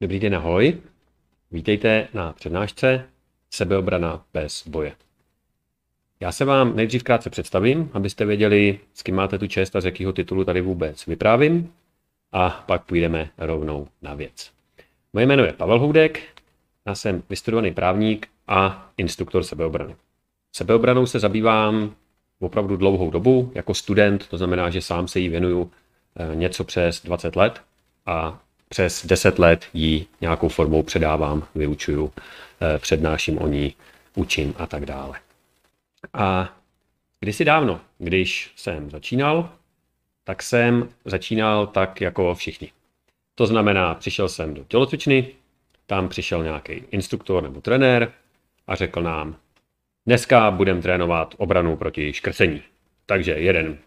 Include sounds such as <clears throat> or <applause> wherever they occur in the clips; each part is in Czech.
Dobrý den, ahoj. Vítejte na přednášce Sebeobrana bez boje. Já se vám nejdřív krátce představím, abyste věděli, s kým máte tu čest a z jakého titulu tady vůbec vyprávím a pak půjdeme rovnou na věc. Moje jméno je Pavel Houdek, já jsem vystudovaný právník a instruktor sebeobrany. Sebeobranou se zabývám opravdu dlouhou dobu jako student, to znamená, že sám se jí věnuju eh, něco přes 20 let a přes 10 let ji nějakou formou předávám, vyučuju, eh, přednáším o ní, učím a tak dále. A kdysi dávno, když jsem začínal, tak jsem začínal tak jako všichni. To znamená, přišel jsem do tělocvičny, tam přišel nějaký instruktor nebo trenér a řekl nám, dneska budeme trénovat obranu proti škrcení. Takže jeden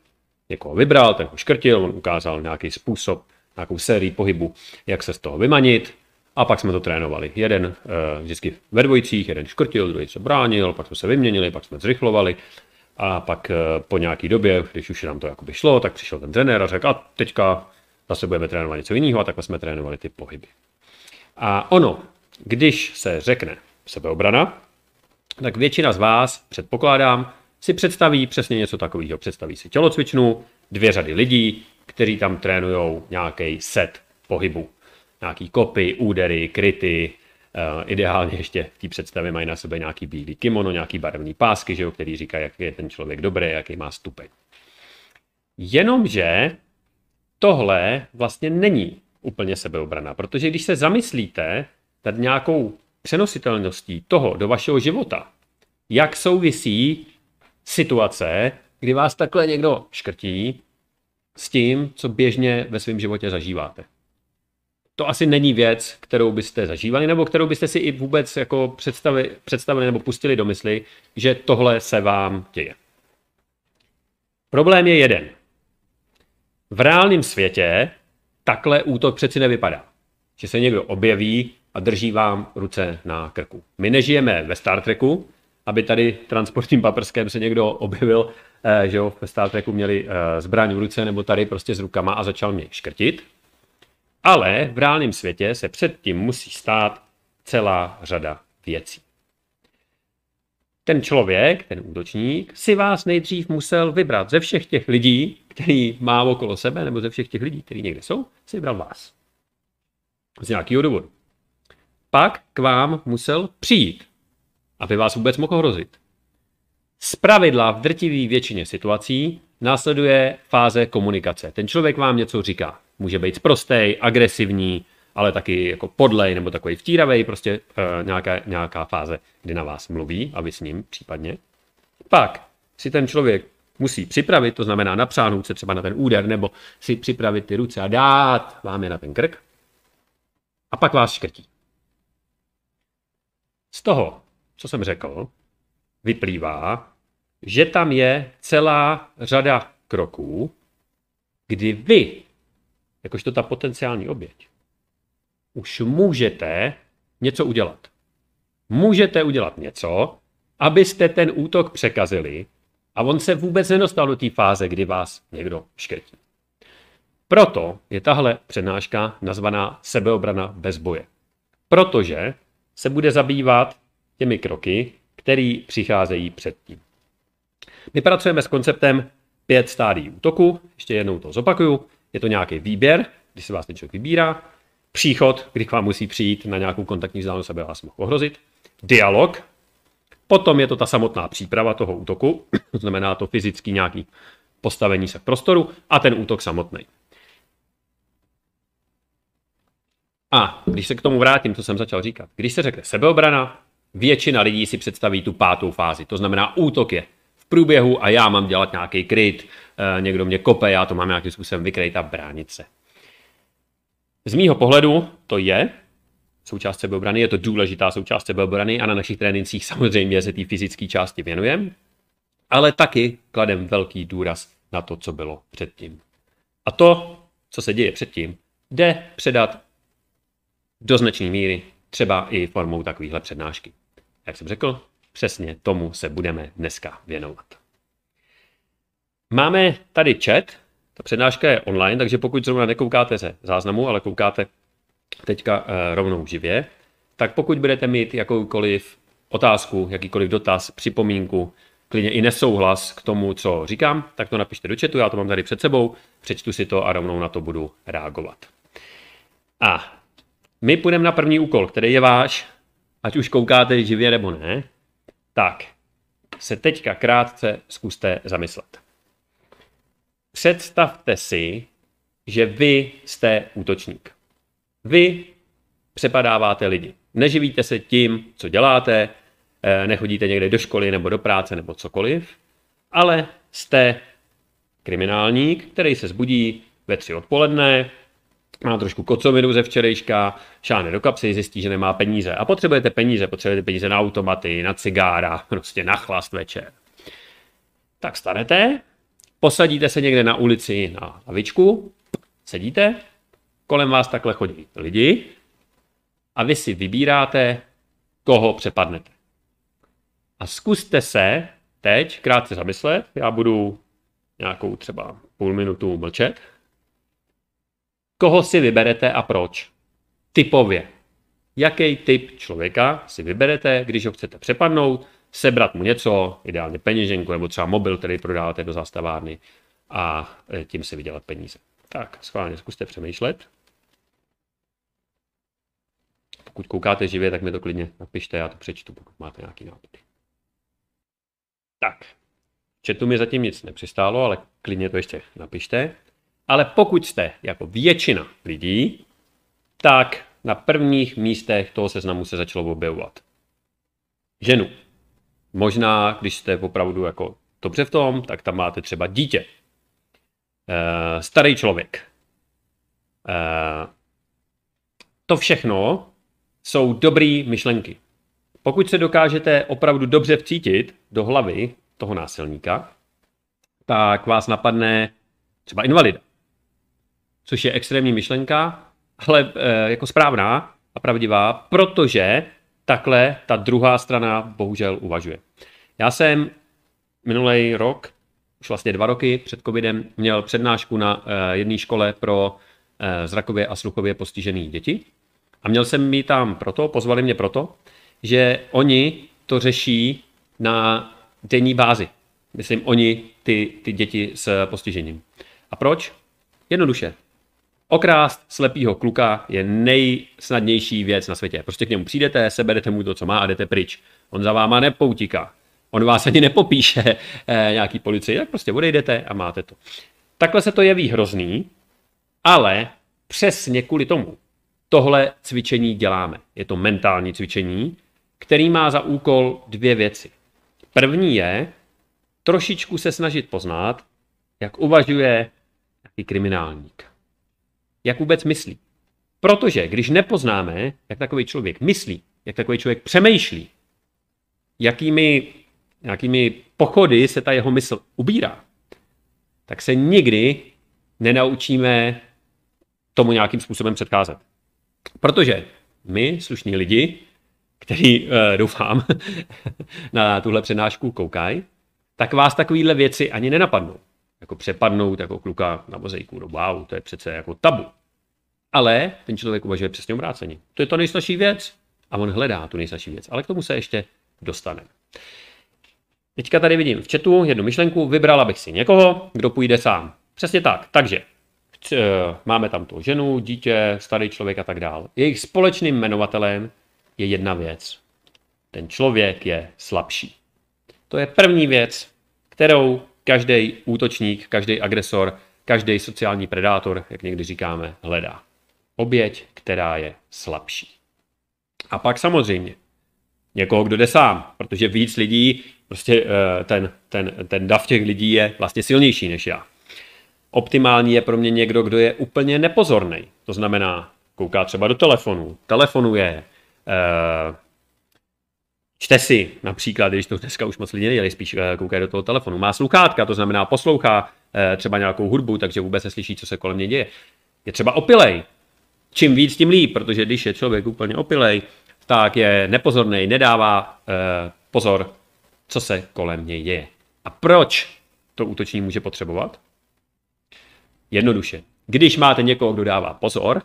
někoho vybral, ten ho škrtil, on ukázal nějaký způsob, nějakou sérii pohybu, jak se z toho vymanit. A pak jsme to trénovali. Jeden uh, vždycky ve dvojicích, jeden škrtil, druhý se bránil, pak jsme se vyměnili, pak jsme zrychlovali. A pak uh, po nějaký době, když už nám to jakoby šlo, tak přišel ten trenér a řekl, a teďka zase budeme trénovat něco jiného a takhle jsme trénovali ty pohyby. A ono, když se řekne sebeobrana, tak většina z vás, předpokládám, si představí přesně něco takového. Představí si tělocvičnu, dvě řady lidí, kteří tam trénují nějaký set pohybu. Nějaký kopy, údery, kryty, Uh, ideálně ještě v té představě mají na sebe nějaký bílý kimono, nějaký barevný pásky, že jo, který říkají, jak je ten člověk dobrý, jaký má stupeň. Jenomže tohle vlastně není úplně sebeobrana, protože když se zamyslíte nad nějakou přenositelností toho do vašeho života, jak souvisí situace, kdy vás takhle někdo škrtí, s tím, co běžně ve svém životě zažíváte. To asi není věc, kterou byste zažívali, nebo kterou byste si i vůbec jako představili, představili nebo pustili do mysli, že tohle se vám děje. Problém je jeden. V reálném světě takhle útok přeci nevypadá. Že se někdo objeví a drží vám ruce na krku. My nežijeme ve Star Treku, aby tady transportním paprskem se někdo objevil že jo, ve Star Treku měli eh, zbraň v ruce nebo tady prostě s rukama a začal mě škrtit. Ale v reálném světě se předtím musí stát celá řada věcí. Ten člověk, ten útočník, si vás nejdřív musel vybrat ze všech těch lidí, který má okolo sebe, nebo ze všech těch lidí, kteří někde jsou, si vybral vás. Z nějakého důvodu. Pak k vám musel přijít, aby vás vůbec mohl hrozit. Z pravidla v drtivé většině situací následuje fáze komunikace. Ten člověk vám něco říká. Může být prostý, agresivní, ale taky jako podlej nebo takový vtíravý, prostě uh, nějaká, nějaká fáze, kdy na vás mluví a vy s ním případně. Pak si ten člověk musí připravit, to znamená napřáhnout se třeba na ten úder, nebo si připravit ty ruce a dát vám je na ten krk. A pak vás škrtí. Z toho, co jsem řekl, vyplývá, že tam je celá řada kroků, kdy vy, jakožto ta potenciální oběť, už můžete něco udělat. Můžete udělat něco, abyste ten útok překazili a on se vůbec nedostal do té fáze, kdy vás někdo škrtí. Proto je tahle přednáška nazvaná sebeobrana bez boje. Protože se bude zabývat těmi kroky, který přicházejí předtím. My pracujeme s konceptem pět stádií útoku, ještě jednou to zopakuju, je to nějaký výběr, když se vás ten člověk vybírá, příchod, kdy k vám musí přijít na nějakou kontaktní vzdálenost, aby vás mohl ohrozit, dialog, potom je to ta samotná příprava toho útoku, to znamená to fyzický nějaký postavení se v prostoru a ten útok samotný. A když se k tomu vrátím, co jsem začal říkat, když se řekne sebeobrana, Většina lidí si představí tu pátou fázi, to znamená útok je průběhu a já mám dělat nějaký kryt, eh, někdo mě kope, já to mám nějakým způsobem vykrejt a bránit se. Z mýho pohledu to je součást sebeobrany, je to důležitá součást sebeobrany a na našich trénincích samozřejmě se té fyzické části věnujeme, ale taky kladem velký důraz na to, co bylo předtím. A to, co se děje předtím, jde předat do značné míry třeba i formou takovéhle přednášky. Jak jsem řekl, přesně tomu se budeme dneska věnovat. Máme tady chat, ta přednáška je online, takže pokud zrovna nekoukáte ze záznamu, ale koukáte teďka uh, rovnou živě, tak pokud budete mít jakoukoliv otázku, jakýkoliv dotaz, připomínku, klidně i nesouhlas k tomu, co říkám, tak to napište do chatu, já to mám tady před sebou, přečtu si to a rovnou na to budu reagovat. A my půjdeme na první úkol, který je váš, ať už koukáte živě nebo ne, tak se teďka krátce zkuste zamyslet. Představte si, že vy jste útočník. Vy přepadáváte lidi. Neživíte se tím, co děláte, eh, nechodíte někde do školy nebo do práce nebo cokoliv, ale jste kriminálník, který se zbudí ve tři odpoledne, má trošku kocovinu ze včerejška, šáhne do kapsy, zjistí, že nemá peníze. A potřebujete peníze, potřebujete peníze na automaty, na cigára, prostě na chlast večer. Tak stanete, posadíte se někde na ulici na lavičku, sedíte, kolem vás takhle chodí lidi a vy si vybíráte, koho přepadnete. A zkuste se teď krátce zamyslet, já budu nějakou třeba půl minutu mlčet, koho si vyberete a proč. Typově. Jaký typ člověka si vyberete, když ho chcete přepadnout, sebrat mu něco, ideálně peněženku nebo třeba mobil, který prodáváte do zastavárny a e, tím si vydělat peníze. Tak, schválně zkuste přemýšlet. Pokud koukáte živě, tak mi to klidně napište, já to přečtu, pokud máte nějaký nápady. Tak, četu mi zatím nic nepřistálo, ale klidně to ještě napište. Ale pokud jste jako většina lidí, tak na prvních místech toho seznamu se začalo objevovat. Ženu. Možná, když jste opravdu jako dobře v tom, tak tam máte třeba dítě. E, starý člověk. E, to všechno jsou dobré myšlenky. Pokud se dokážete opravdu dobře vcítit do hlavy toho násilníka, tak vás napadne třeba invalida což je extrémní myšlenka, ale e, jako správná a pravdivá, protože takhle ta druhá strana bohužel uvažuje. Já jsem minulý rok, už vlastně dva roky před covidem, měl přednášku na e, jedné škole pro e, zrakově a sluchově postižené děti. A měl jsem mi tam proto, pozvali mě proto, že oni to řeší na denní bázi. Myslím, oni, ty, ty děti s postižením. A proč? Jednoduše. Okrást slepýho kluka je nejsnadnější věc na světě. Prostě k němu přijdete, seberete mu to, co má a jdete pryč. On za váma nepoutíká. On vás ani nepopíše eh, nějaký policii, tak prostě odejdete a máte to. Takhle se to jeví hrozný, ale přesně kvůli tomu tohle cvičení děláme. Je to mentální cvičení, který má za úkol dvě věci. První je trošičku se snažit poznat, jak uvažuje nějaký kriminálník jak vůbec myslí. Protože když nepoznáme, jak takový člověk myslí, jak takový člověk přemýšlí, jakými, jakými pochody se ta jeho mysl ubírá, tak se nikdy nenaučíme tomu nějakým způsobem předcházet. Protože my, slušní lidi, který uh, doufám <laughs> na tuhle přednášku koukají, tak vás takovéhle věci ani nenapadnou jako přepadnout jako kluka na mozaiku. No wow, to je přece jako tabu. Ale ten člověk uvažuje přesně obráceně. To je to nejsnažší věc a on hledá tu nejsnažší věc. Ale k tomu se ještě dostane. Teďka tady vidím v chatu jednu myšlenku, vybrala bych si někoho, kdo půjde sám. Přesně tak. Takže eh, máme tam tu ženu, dítě, starý člověk a tak dále. Jejich společným jmenovatelem je jedna věc. Ten člověk je slabší. To je první věc, kterou každý útočník, každý agresor, každý sociální predátor, jak někdy říkáme, hledá. Oběť, která je slabší. A pak samozřejmě někoho, kdo jde sám, protože víc lidí, prostě eh, ten, ten, ten dav těch lidí je vlastně silnější než já. Optimální je pro mě někdo, kdo je úplně nepozorný. To znamená, kouká třeba do telefonu, telefonuje, eh, Čte si například, když to dneska už moc lidí nedělají, spíš eh, koukají do toho telefonu. Má sluchátka, to znamená poslouchá eh, třeba nějakou hudbu, takže vůbec neslyší, co se kolem něj děje. Je třeba opilej. Čím víc, tím líp, protože když je člověk úplně opilej, tak je nepozorný, nedává eh, pozor, co se kolem něj děje. A proč to útočník může potřebovat? Jednoduše. Když máte někoho, kdo dává pozor,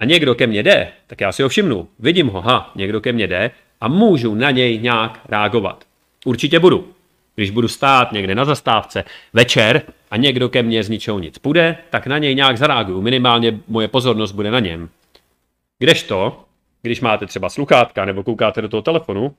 a někdo ke mně jde, tak já si ho všimnu, vidím ho, ha, někdo ke mně jde a můžu na něj nějak reagovat. Určitě budu. Když budu stát někde na zastávce večer a někdo ke mně z ničeho nic půjde, tak na něj nějak zareaguju. Minimálně moje pozornost bude na něm. Kdežto, když máte třeba sluchátka nebo koukáte do toho telefonu,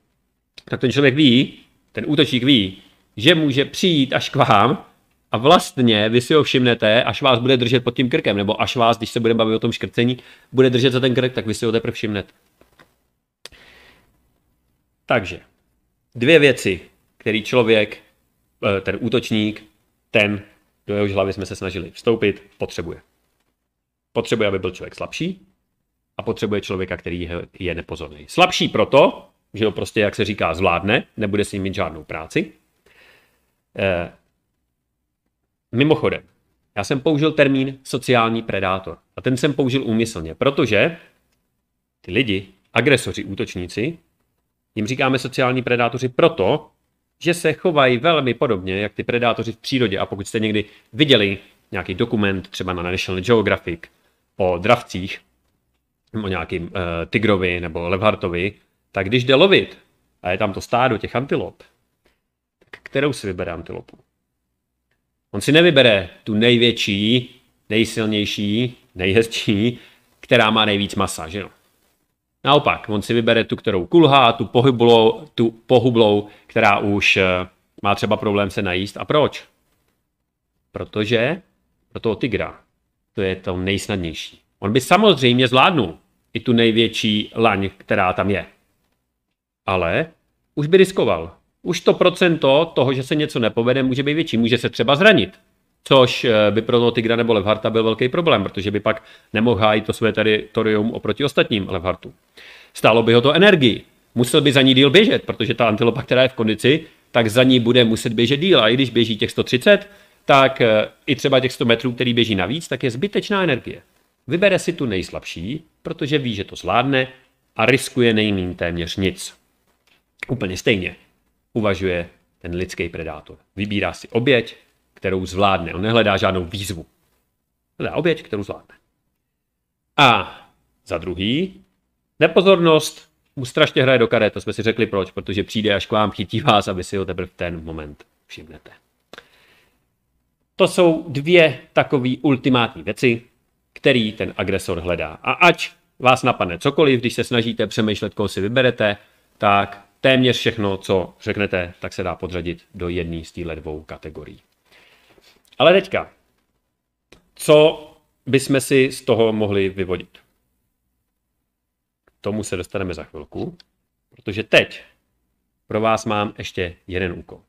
tak ten člověk ví, ten útočník ví, že může přijít až k vám a vlastně vy si ho všimnete, až vás bude držet pod tím krkem, nebo až vás, když se bude bavit o tom škrcení, bude držet za ten krk, tak vy si ho teprve všimnete. Takže dvě věci, který člověk, eh, ten útočník, ten, do jehož hlavy jsme se snažili vstoupit, potřebuje. Potřebuje, aby byl člověk slabší a potřebuje člověka, který je nepozorný. Slabší proto, že ho prostě, jak se říká, zvládne, nebude s ním mít žádnou práci. Eh, mimochodem, já jsem použil termín sociální predátor. A ten jsem použil úmyslně, protože ty lidi, agresoři, útočníci, jim říkáme sociální predátoři proto, že se chovají velmi podobně, jak ty predátoři v přírodě. A pokud jste někdy viděli nějaký dokument, třeba na National Geographic, o dravcích, o nějakým uh, tigrovi nebo levhartovi, tak když jde lovit a je tam to stádo těch antilop, tak kterou si vybere antilopu? On si nevybere tu největší, nejsilnější, nejhezčí, která má nejvíc masa, že jo? Naopak, on si vybere tu, kterou kulhá, tu pohyblou, tu pohublou, která už eh, má třeba problém se najíst. A proč? Protože pro toho tygra to je to nejsnadnější. On by samozřejmě zvládnul i tu největší laň, která tam je. Ale už by riskoval. Už to procento toho, že se něco nepovede, může být větší. Může se třeba zranit. Což eh, by pro Tigra nebo Levharta byl velký problém, protože by pak nemohl hájit to své teritorium oproti ostatním Levhartu. Stálo by ho to energii. Musel by za ní díl běžet, protože ta antilopa, která je v kondici, tak za ní bude muset běžet díl. A i když běží těch 130, tak eh, i třeba těch 100 metrů, který běží navíc, tak je zbytečná energie. Vybere si tu nejslabší, protože ví, že to zvládne a riskuje nejmín téměř nic. Úplně stejně uvažuje ten lidský predátor. Vybírá si oběť, kterou zvládne. On nehledá žádnou výzvu. Hledá oběť, kterou zvládne. A za druhý, nepozornost mu strašně hraje do karet, to jsme si řekli proč, protože přijde až k vám, chytí vás a vy si ho teprve v ten moment všimnete. To jsou dvě takové ultimátní věci, který ten agresor hledá. A ať vás napadne cokoliv, když se snažíte přemýšlet, koho si vyberete, tak téměř všechno, co řeknete, tak se dá podřadit do jedné z těchto dvou kategorií. Ale teďka, co bychom si z toho mohli vyvodit? K tomu se dostaneme za chvilku, protože teď pro vás mám ještě jeden úkol.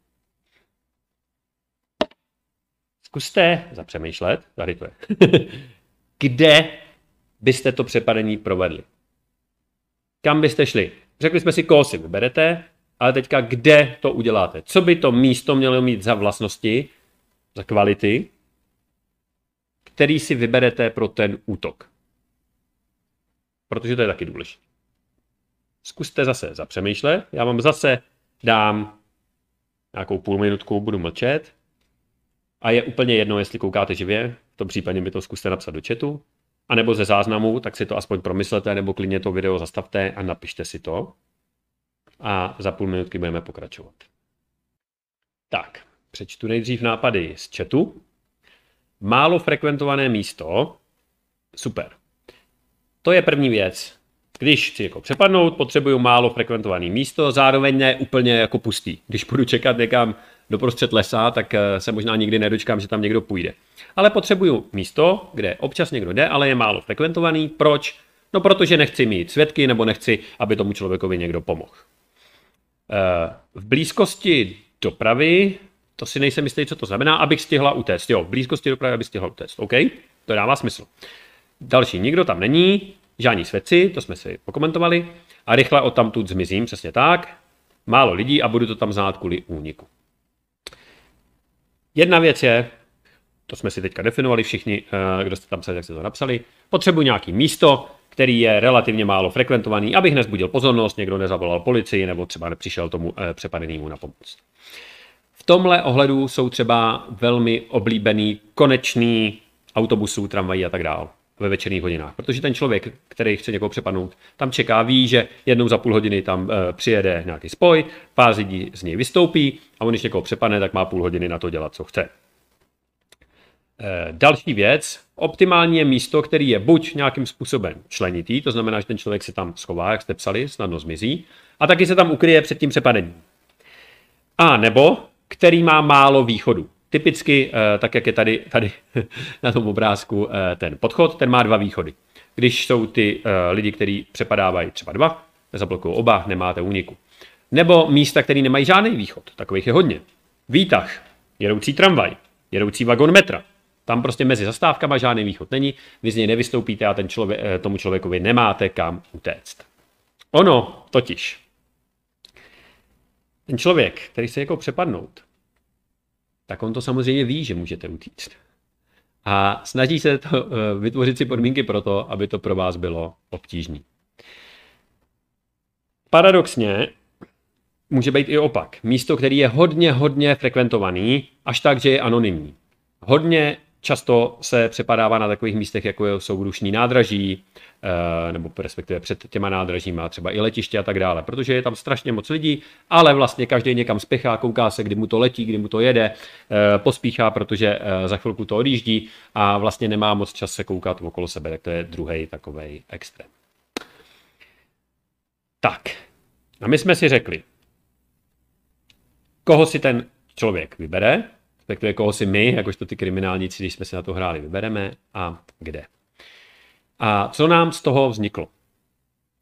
Zkuste zapřemýšlet, tady to je, <laughs> kde byste to přepadení provedli. Kam byste šli? Řekli jsme si, koho si vyberete, ale teďka kde to uděláte? Co by to místo mělo mít za vlastnosti, za kvality, který si vyberete pro ten útok? Protože to je taky důležité. Zkuste zase zapřemýšlet. Já vám zase dám nějakou půl minutku, budu mlčet. A je úplně jedno, jestli koukáte živě, v tom případě mi to zkuste napsat do chatu, a nebo ze záznamu, tak si to aspoň promyslete, nebo klidně to video zastavte a napište si to. A za půl minutky budeme pokračovat. Tak, přečtu nejdřív nápady z chatu. Málo frekventované místo. Super. To je první věc. Když chci jako přepadnout, potřebuju málo frekventované místo, zároveň ne úplně jako pustý. Když budu čekat někam doprostřed lesa, tak eh, se možná nikdy nedočkám, že tam někdo půjde. Ale potřebuju místo, kde občas někdo jde, ale je málo frekventovaný. Proč? No protože nechci mít svědky nebo nechci, aby tomu člověkovi někdo pomohl. Eh, v blízkosti dopravy, to si nejsem jistý, co to znamená, abych stihla utéct. Jo, v blízkosti dopravy, abych stihla utéct. OK, to dává smysl. Další, nikdo tam není, žádní svědci, to jsme si pokomentovali, a rychle od tamtud zmizím, přesně tak. Málo lidí a budu to tam znát kvůli úniku. Jedna věc je, to jsme si teďka definovali všichni, eh, kdo jste tam psali, jak jste to napsali, potřebuji nějaký místo, který je relativně málo frekventovaný, abych nezbudil pozornost, někdo nezavolal policii nebo třeba nepřišel tomu eh, přepadenému na pomoc. V tomhle ohledu jsou třeba velmi oblíbený konečný autobusů, tramvají a tak dále. ve večerních hodinách, protože ten člověk, který chce někoho přepadnout, tam čeká, ví, že jednou za půl hodiny tam e, přijede nějaký spoj, pár lidí z něj vystoupí a on, když někoho přepadne, tak má půl hodiny na to dělat, co chce. E, další věc, optimální je místo, který je buď nějakým způsobem členitý, to znamená, že ten člověk se tam schová, jak jste psali, snadno zmizí, a taky se tam ukryje před tím přepadením. A nebo který má málo východu. Typicky, eh, tak jak je tady, tady <laughs> na tom obrázku eh, ten podchod, ten má dva východy. Když jsou ty eh, lidi, kteří přepadávají třeba dva, zablokují oba, nemáte úniku. Nebo místa, které nemají žádný východ, takových je hodně. Výtah, jedoucí tramvaj, jedoucí vagon metra. Tam prostě mezi zastávkama žádný východ není, vy z něj nevystoupíte a ten člověk, tomu člověkovi nemáte kam utéct. Ono totiž. Ten člověk, který chce jako přepadnout, tak on to samozřejmě ví, že můžete utíct. A snaží se to, eh, vytvořit si podmínky pro to, aby to pro vás bylo obtížné. Paradoxně může být i opak. Místo, který je hodně, hodně frekventovaný, až tak, že je anonymní. Hodně často se přepadává na takových místech, jako jsou rušní nádraží, Eh, nebo respektive před těma nádražíma, třeba i letiště a tak dále, protože je tam strašně moc lidí, ale vlastně každý někam spěchá, kouká se, kdy mu to letí, kdy mu to jede, eh, pospíchá, protože eh, za chvilku to odjíždí a vlastně nemá moc čas se koukat okolo sebe, tak to je druhý takový extrém. Tak, a my jsme si řekli, koho si ten člověk vybere, respektive koho si my, jakožto ty kriminálníci, když jsme si na to hráli, vybereme a kde. A co nám z toho vzniklo?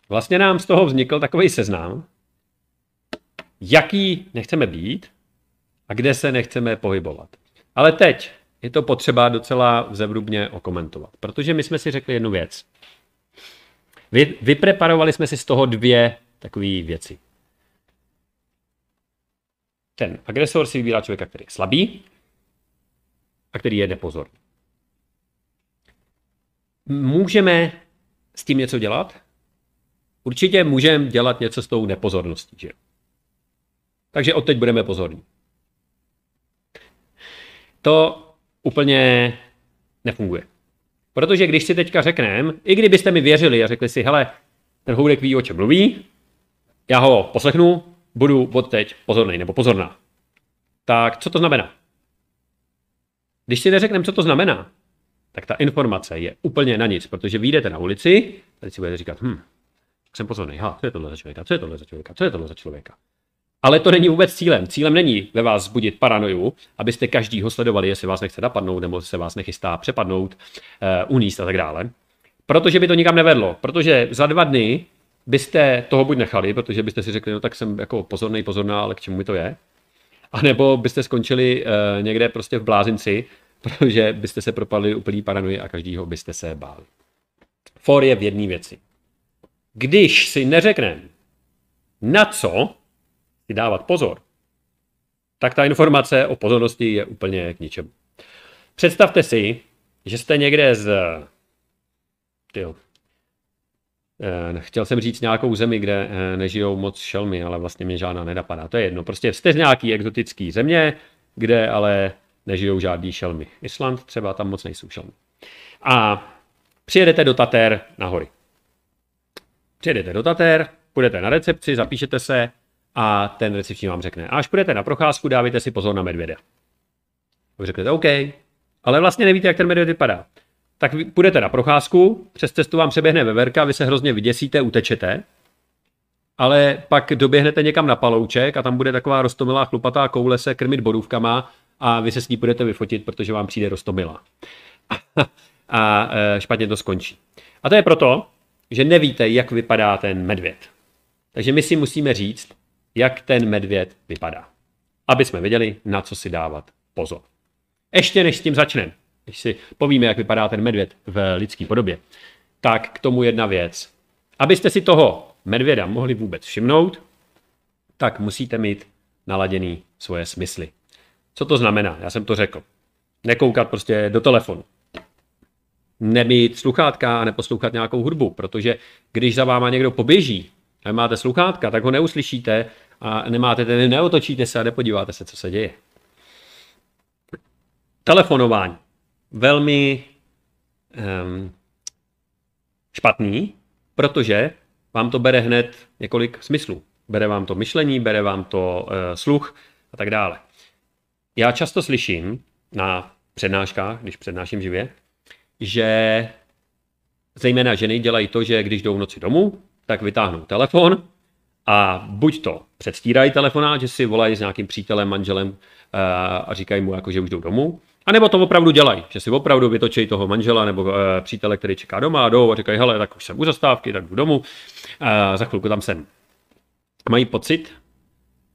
Vlastně nám z toho vznikl takový seznam, jaký nechceme být a kde se nechceme pohybovat. Ale teď je to potřeba docela zevrubně okomentovat, protože my jsme si řekli jednu věc. Vy, vypreparovali jsme si z toho dvě takové věci. Ten agresor si vybírá člověka, který je slabý a který je nepozorný. Můžeme s tím něco dělat? Určitě můžeme dělat něco s tou nepozorností, že Takže od teď budeme pozorní. To úplně nefunguje. Protože když si teďka řekneme, i kdybyste mi věřili a řekli si, hele, ten houdek ví, o čem mluví, já ho poslechnu, budu od teď pozorný nebo pozorná. Tak co to znamená? Když si neřekneme, co to znamená, tak ta informace je úplně na nic, protože vyjdete na ulici, tady si budete říkat, hm, jsem pozorný, ha, co je tohle za člověka, co je tohle za člověka, co je tohle za člověka. Ale to není vůbec cílem. Cílem není ve vás zbudit paranoju, abyste každýho sledovali, jestli vás nechce napadnout, nebo se vás nechystá přepadnout, uh, uníst a tak dále. Protože by to nikam nevedlo. Protože za dva dny byste toho buď nechali, protože byste si řekli, no tak jsem jako pozorný, pozorná, ale k čemu mi to je. A nebo byste skončili uh, někde prostě v blázinci, <laughs> protože byste se propadli úplný paranoji a každýho byste se báli. For je v jedné věci. Když si neřekneme, na co si dávat pozor, tak ta informace o pozornosti je úplně k ničemu. Představte si, že jste někde z... Tyjo, eh, Chtěl jsem říct nějakou zemi, kde eh, nežijou moc šelmy, ale vlastně mě žádná nedapadá. To je jedno. Prostě jste z nějaký exotický země, kde ale nežijou žádný šelmy. Island třeba, tam moc nejsou šelmy. A přijedete do Tater na hory. Přijedete do Tater, půjdete na recepci, zapíšete se a ten recepční vám řekne, až půjdete na procházku, dávajte si pozor na medvěda. Vy řeknete, OK, ale vlastně nevíte, jak ten medvěd vypadá. Tak půjdete na procházku, přes cestu vám přeběhne veverka, vy se hrozně vyděsíte, utečete, ale pak doběhnete někam na palouček a tam bude taková rostomilá chlupatá koule se krmit bodůvkama a vy se s ní budete vyfotit, protože vám přijde rostomila. <laughs> a e, špatně to skončí. A to je proto, že nevíte, jak vypadá ten medvěd. Takže my si musíme říct, jak ten medvěd vypadá. Aby jsme věděli, na co si dávat pozor. Ještě než s tím začneme, když si povíme, jak vypadá ten medvěd v lidské podobě, tak k tomu jedna věc. Abyste si toho medvěda mohli vůbec všimnout, tak musíte mít naladěný svoje smysly. Co to znamená? Já jsem to řekl. Nekoukat prostě do telefonu. Nemít sluchátka a neposlouchat nějakou hudbu, protože když za váma někdo poběží a máte sluchátka, tak ho neuslyšíte a nemáte tedy, neotočíte se a nepodíváte se, co se děje. Telefonování. Velmi um, špatný, protože vám to bere hned několik smyslů. Bere vám to myšlení, bere vám to uh, sluch a tak dále. Já často slyším na přednáškách, když přednáším živě, že zejména ženy dělají to, že když jdou v noci domů, tak vytáhnou telefon a buď to předstírají telefonát, že si volají s nějakým přítelem, manželem eh, a říkají mu, jako, že už jdou domů, a nebo to opravdu dělají, že si opravdu vytočí toho manžela nebo e, přítele, který čeká doma a jdou a říkají, hele, tak už jsem u zastávky, tak jdu domů, e, za chvilku tam jsem. Mají pocit,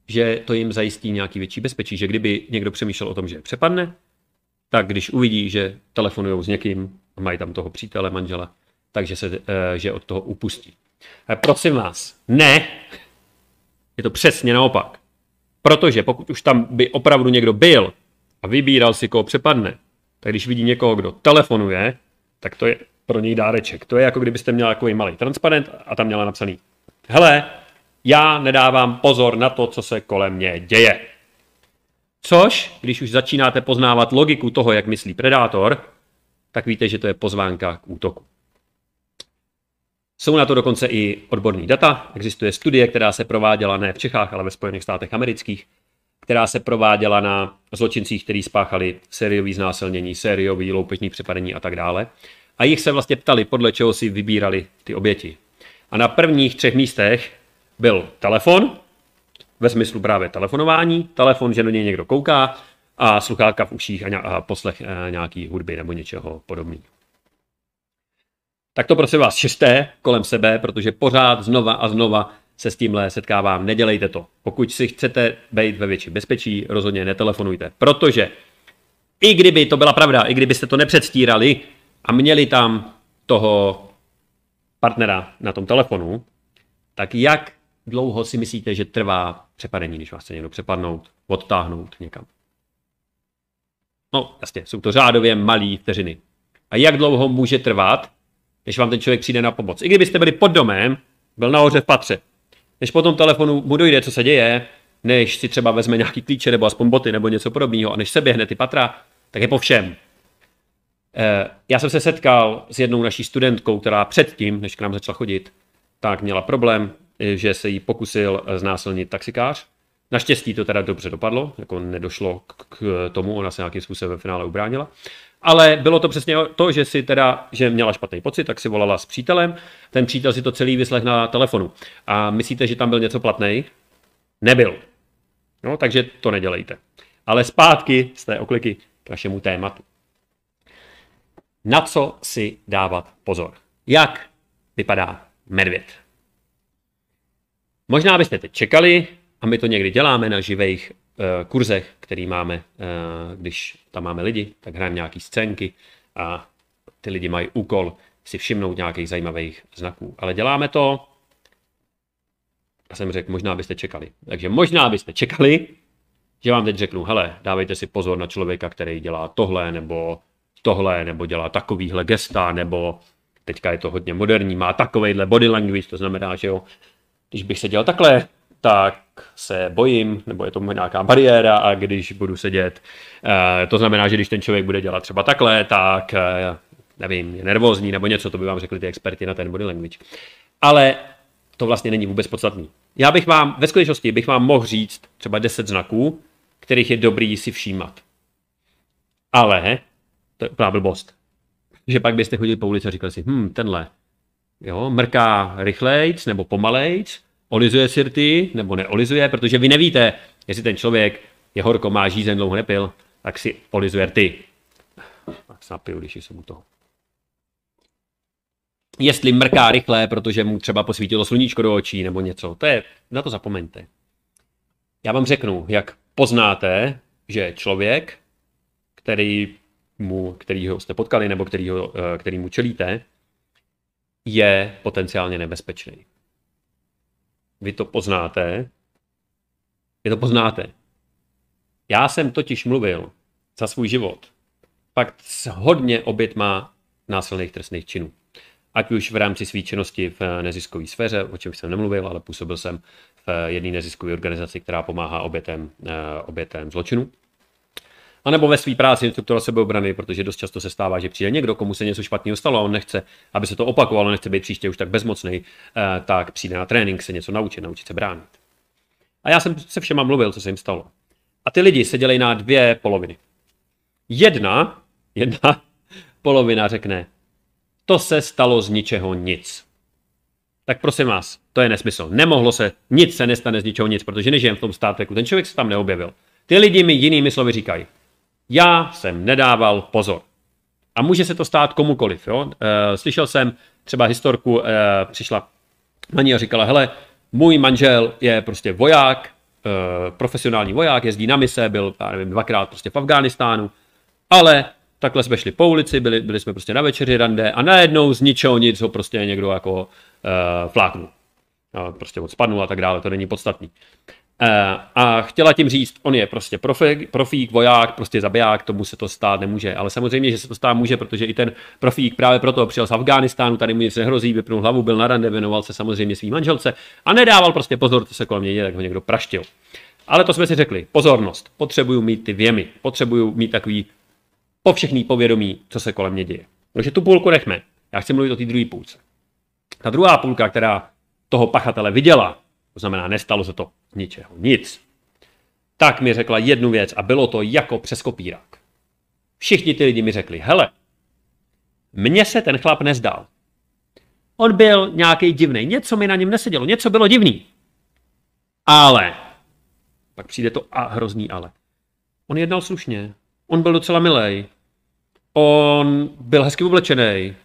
že to jim zajistí nějaký větší bezpečí, že kdyby někdo přemýšlel o tom, že je přepadne, tak když uvidí, že telefonují s někým, mají tam toho přítele, manžela, takže se, e, že od toho upustí. E, prosím vás, ne, je to přesně naopak. Protože pokud už tam by opravdu někdo byl a vybíral si, koho přepadne, tak když vidí někoho, kdo telefonuje, tak to je pro něj dáreček. To je jako kdybyste měla takový malý transparent a tam měla napsaný hele, já nedávám pozor na to, co se kolem mě děje. Což, když už začínáte poznávat logiku toho, jak myslí predátor, tak víte, že to je pozvánka k útoku. Jsou na to dokonce i odborní data. Existuje studie, která se prováděla ne v Čechách, ale ve Spojených státech amerických, která se prováděla na zločincích, kteří spáchali sériový znásilnění, sériový loupežní přepadení a tak dále. A jich se vlastně ptali, podle čeho si vybírali ty oběti. A na prvních třech místech byl telefon, ve smyslu právě telefonování, telefon, že do něj někdo kouká a sluchátka v uších a poslech eh, nějaký hudby nebo něčeho podobného. Tak to prosím vás šesté kolem sebe, protože pořád znova a znova se s tímhle setkávám. Nedělejte to. Pokud si chcete být ve větší bezpečí, rozhodně netelefonujte. Protože i kdyby to byla pravda, i kdybyste to nepředstírali a měli tam toho partnera na tom telefonu, tak jak dlouho si myslíte, že trvá přepadení, když vás chce někdo přepadnout, odtáhnout někam? No, jasně, jsou to řádově malé vteřiny. A jak dlouho může trvat, než vám ten člověk přijde na pomoc? I kdybyste byli pod domem, byl nahoře v patře, než po tom telefonu mu dojde, co se děje, než si třeba vezme nějaký klíče nebo aspoň boty nebo něco podobného a než se běhne ty patra, tak je po všem. Eh, já jsem se setkal s jednou naší studentkou, která předtím, než k nám začala chodit, tak měla problém, že se jí pokusil znásilnit taxikář. Naštěstí to teda dobře dopadlo, jako nedošlo k tomu, ona se nějakým způsobem ve finále ubránila. Ale bylo to přesně to, že si teda, že měla špatný pocit, tak si volala s přítelem. Ten přítel si to celý vyslech na telefonu. A myslíte, že tam byl něco platný? Nebyl. No, takže to nedělejte. Ale zpátky z té okliky k našemu tématu. Na co si dávat pozor? Jak vypadá medvěd? Možná byste teď čekali, a my to někdy děláme na živých uh, kurzech, který máme, uh, když tam máme lidi, tak hrajeme nějaký scénky a ty lidi mají úkol si všimnout nějakých zajímavých znaků. Ale děláme to, a jsem řekl, možná byste čekali. Takže možná byste čekali, že vám teď řeknu, hele, dávejte si pozor na člověka, který dělá tohle, nebo tohle, nebo dělá takovýhle gesta, nebo teďka je to hodně moderní, má takovejhle body language, to znamená, že jo, když bych se dělal takhle, tak se bojím, nebo je to nějaká bariéra a když budu sedět, eh, to znamená, že když ten člověk bude dělat třeba takhle, tak eh, nevím, je nervózní nebo něco, to by vám řekli ty experti na ten body language. Ale to vlastně není vůbec podstatný. Já bych vám, ve skutečnosti bych vám mohl říct třeba 10 znaků, kterých je dobrý si všímat. Ale to je úplná blbost. Že pak byste chodili po ulici a říkali si, hm, tenhle, jo, mrká rychlejc nebo pomalejc, olizuje si rty nebo neolizuje, protože vy nevíte, jestli ten člověk je horko, má žízen, dlouho nepil, tak si olizuje rty. Tak se napiju, když jsem u toho. Jestli mrká rychle, protože mu třeba posvítilo sluníčko do očí nebo něco, to je, na to zapomeňte. Já vám řeknu, jak poznáte, že člověk, který mu, kterýho jste potkali nebo kterýho, eh, který mu čelíte, je potenciálně nebezpečný. Vy to poznáte. Vy to poznáte. Já jsem totiž mluvil za svůj život fakt s hodně obětma násilných trestných činů. Ať už v rámci své činnosti v neziskové sféře, o čem jsem nemluvil, ale působil jsem v jedné neziskové organizaci, která pomáhá obětem, eh, obětem zločinu. A nebo ve své práci instruktora sebeobrany, protože dost často se stává, že přijde někdo, komu se něco špatného stalo a on nechce, aby se to opakovalo, nechce být příště už tak bezmocný, eh, tak přijde na trénink se něco naučit, naučit se bránit. A já jsem se všema mluvil, co se jim stalo. A ty lidi se dělají na dvě poloviny. Jedna, jedna <laughs> polovina řekne, to se stalo z ničeho nic. Tak prosím vás, to je nesmysl. Nemohlo se, nic se nestane z ničeho nic, protože nežijem v tom státeku. Ten člověk se tam neobjevil. Ty lidi mi jinými slovy říkají, já jsem nedával pozor. A může se to stát komukoliv. Jo? E, slyšel jsem třeba historku, e, přišla na ní a říkala, hele, můj manžel je prostě voják, e, profesionální voják, jezdí na mise, byl, já nevím, dvakrát prostě v Afghánistánu, ale takhle jsme šli po ulici, byli, byli jsme prostě na večeři rande a najednou z ničeho nic ho prostě někdo jako uh, fláknul. No, prostě odspadnul a tak dále, to není podstatný. Uh, a chtěla tím říct, on je prostě profík, profík, voják, prostě zabiják, tomu se to stát nemůže. Ale samozřejmě, že se to stát může, protože i ten profík právě proto přijel z Afghánistánu, tady mu nic nehrozí, vypnul hlavu, byl na rande, věnoval se samozřejmě svým manželce a nedával prostě pozor, co se kolem něj děje, tak ho někdo praštil. Ale to jsme si řekli, pozornost, potřebuju mít ty věmy, potřebuju mít takový po všechný povědomí, co se kolem mě děje. Takže tu půlku nechme. Já chci mluvit o té druhé půlce. Ta druhá půlka, která toho pachatele viděla, to znamená, nestalo se to ničeho, nic, tak mi řekla jednu věc a bylo to jako přes kopírák. Všichni ty lidi mi řekli, hele, mně se ten chlap nezdal. On byl nějaký divný, něco mi na něm nesedělo, něco bylo divný. Ale, pak přijde to a hrozný ale. On jednal slušně, on byl docela milej, on byl hezky oblečený,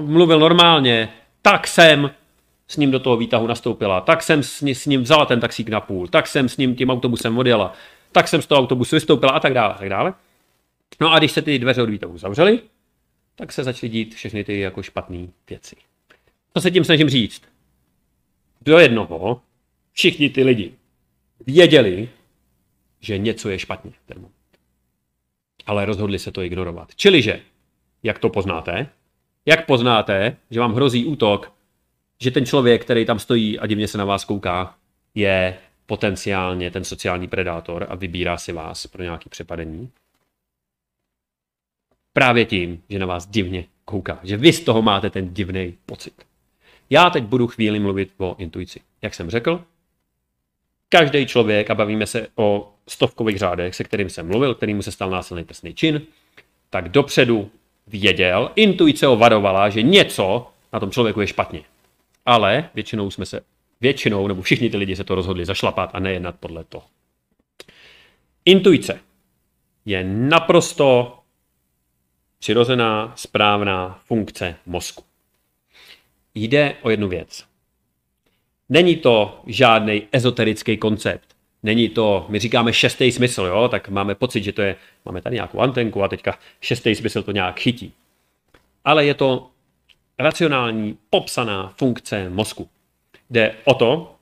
mluvil normálně, tak jsem s ním do toho výtahu nastoupila, tak jsem s, s ním vzala ten taxík na půl, tak jsem s ním tím autobusem odjela, tak jsem z toho autobusu vystoupila a tak dále, a tak dále. No a když se ty dveře od výtahu zavřely, tak se začaly dít všechny ty jako špatné věci. Co se tím snažím říct? Do jednoho všichni ty lidi věděli, že něco je špatně v ten moment ale rozhodli se to ignorovat. Čiliže, jak to poznáte? Jak poznáte, že vám hrozí útok, že ten člověk, který tam stojí a divně se na vás kouká, je potenciálně ten sociální predátor a vybírá si vás pro nějaké přepadení? Právě tím, že na vás divně kouká, že vy z toho máte ten divný pocit. Já teď budu chvíli mluvit o intuici. Jak jsem řekl, každý člověk, a bavíme se o stovkových řádech, se kterým jsem mluvil, kterým se stal násilný trestný čin, tak dopředu věděl, intuice ho varovala, že něco na tom člověku je špatně. Ale většinou jsme se, většinou, nebo všichni ty lidi se to rozhodli zašlapat a nejednat podle toho. Intuice je naprosto přirozená, správná funkce mozku. Jde o jednu věc. Není to žádný ezoterický koncept. Není to, my říkáme šestý smysl, jo, tak máme pocit, že to je, máme tady nějakou antenku a teďka šestý smysl to nějak chytí. Ale je to racionální, popsaná funkce mozku. Jde o to,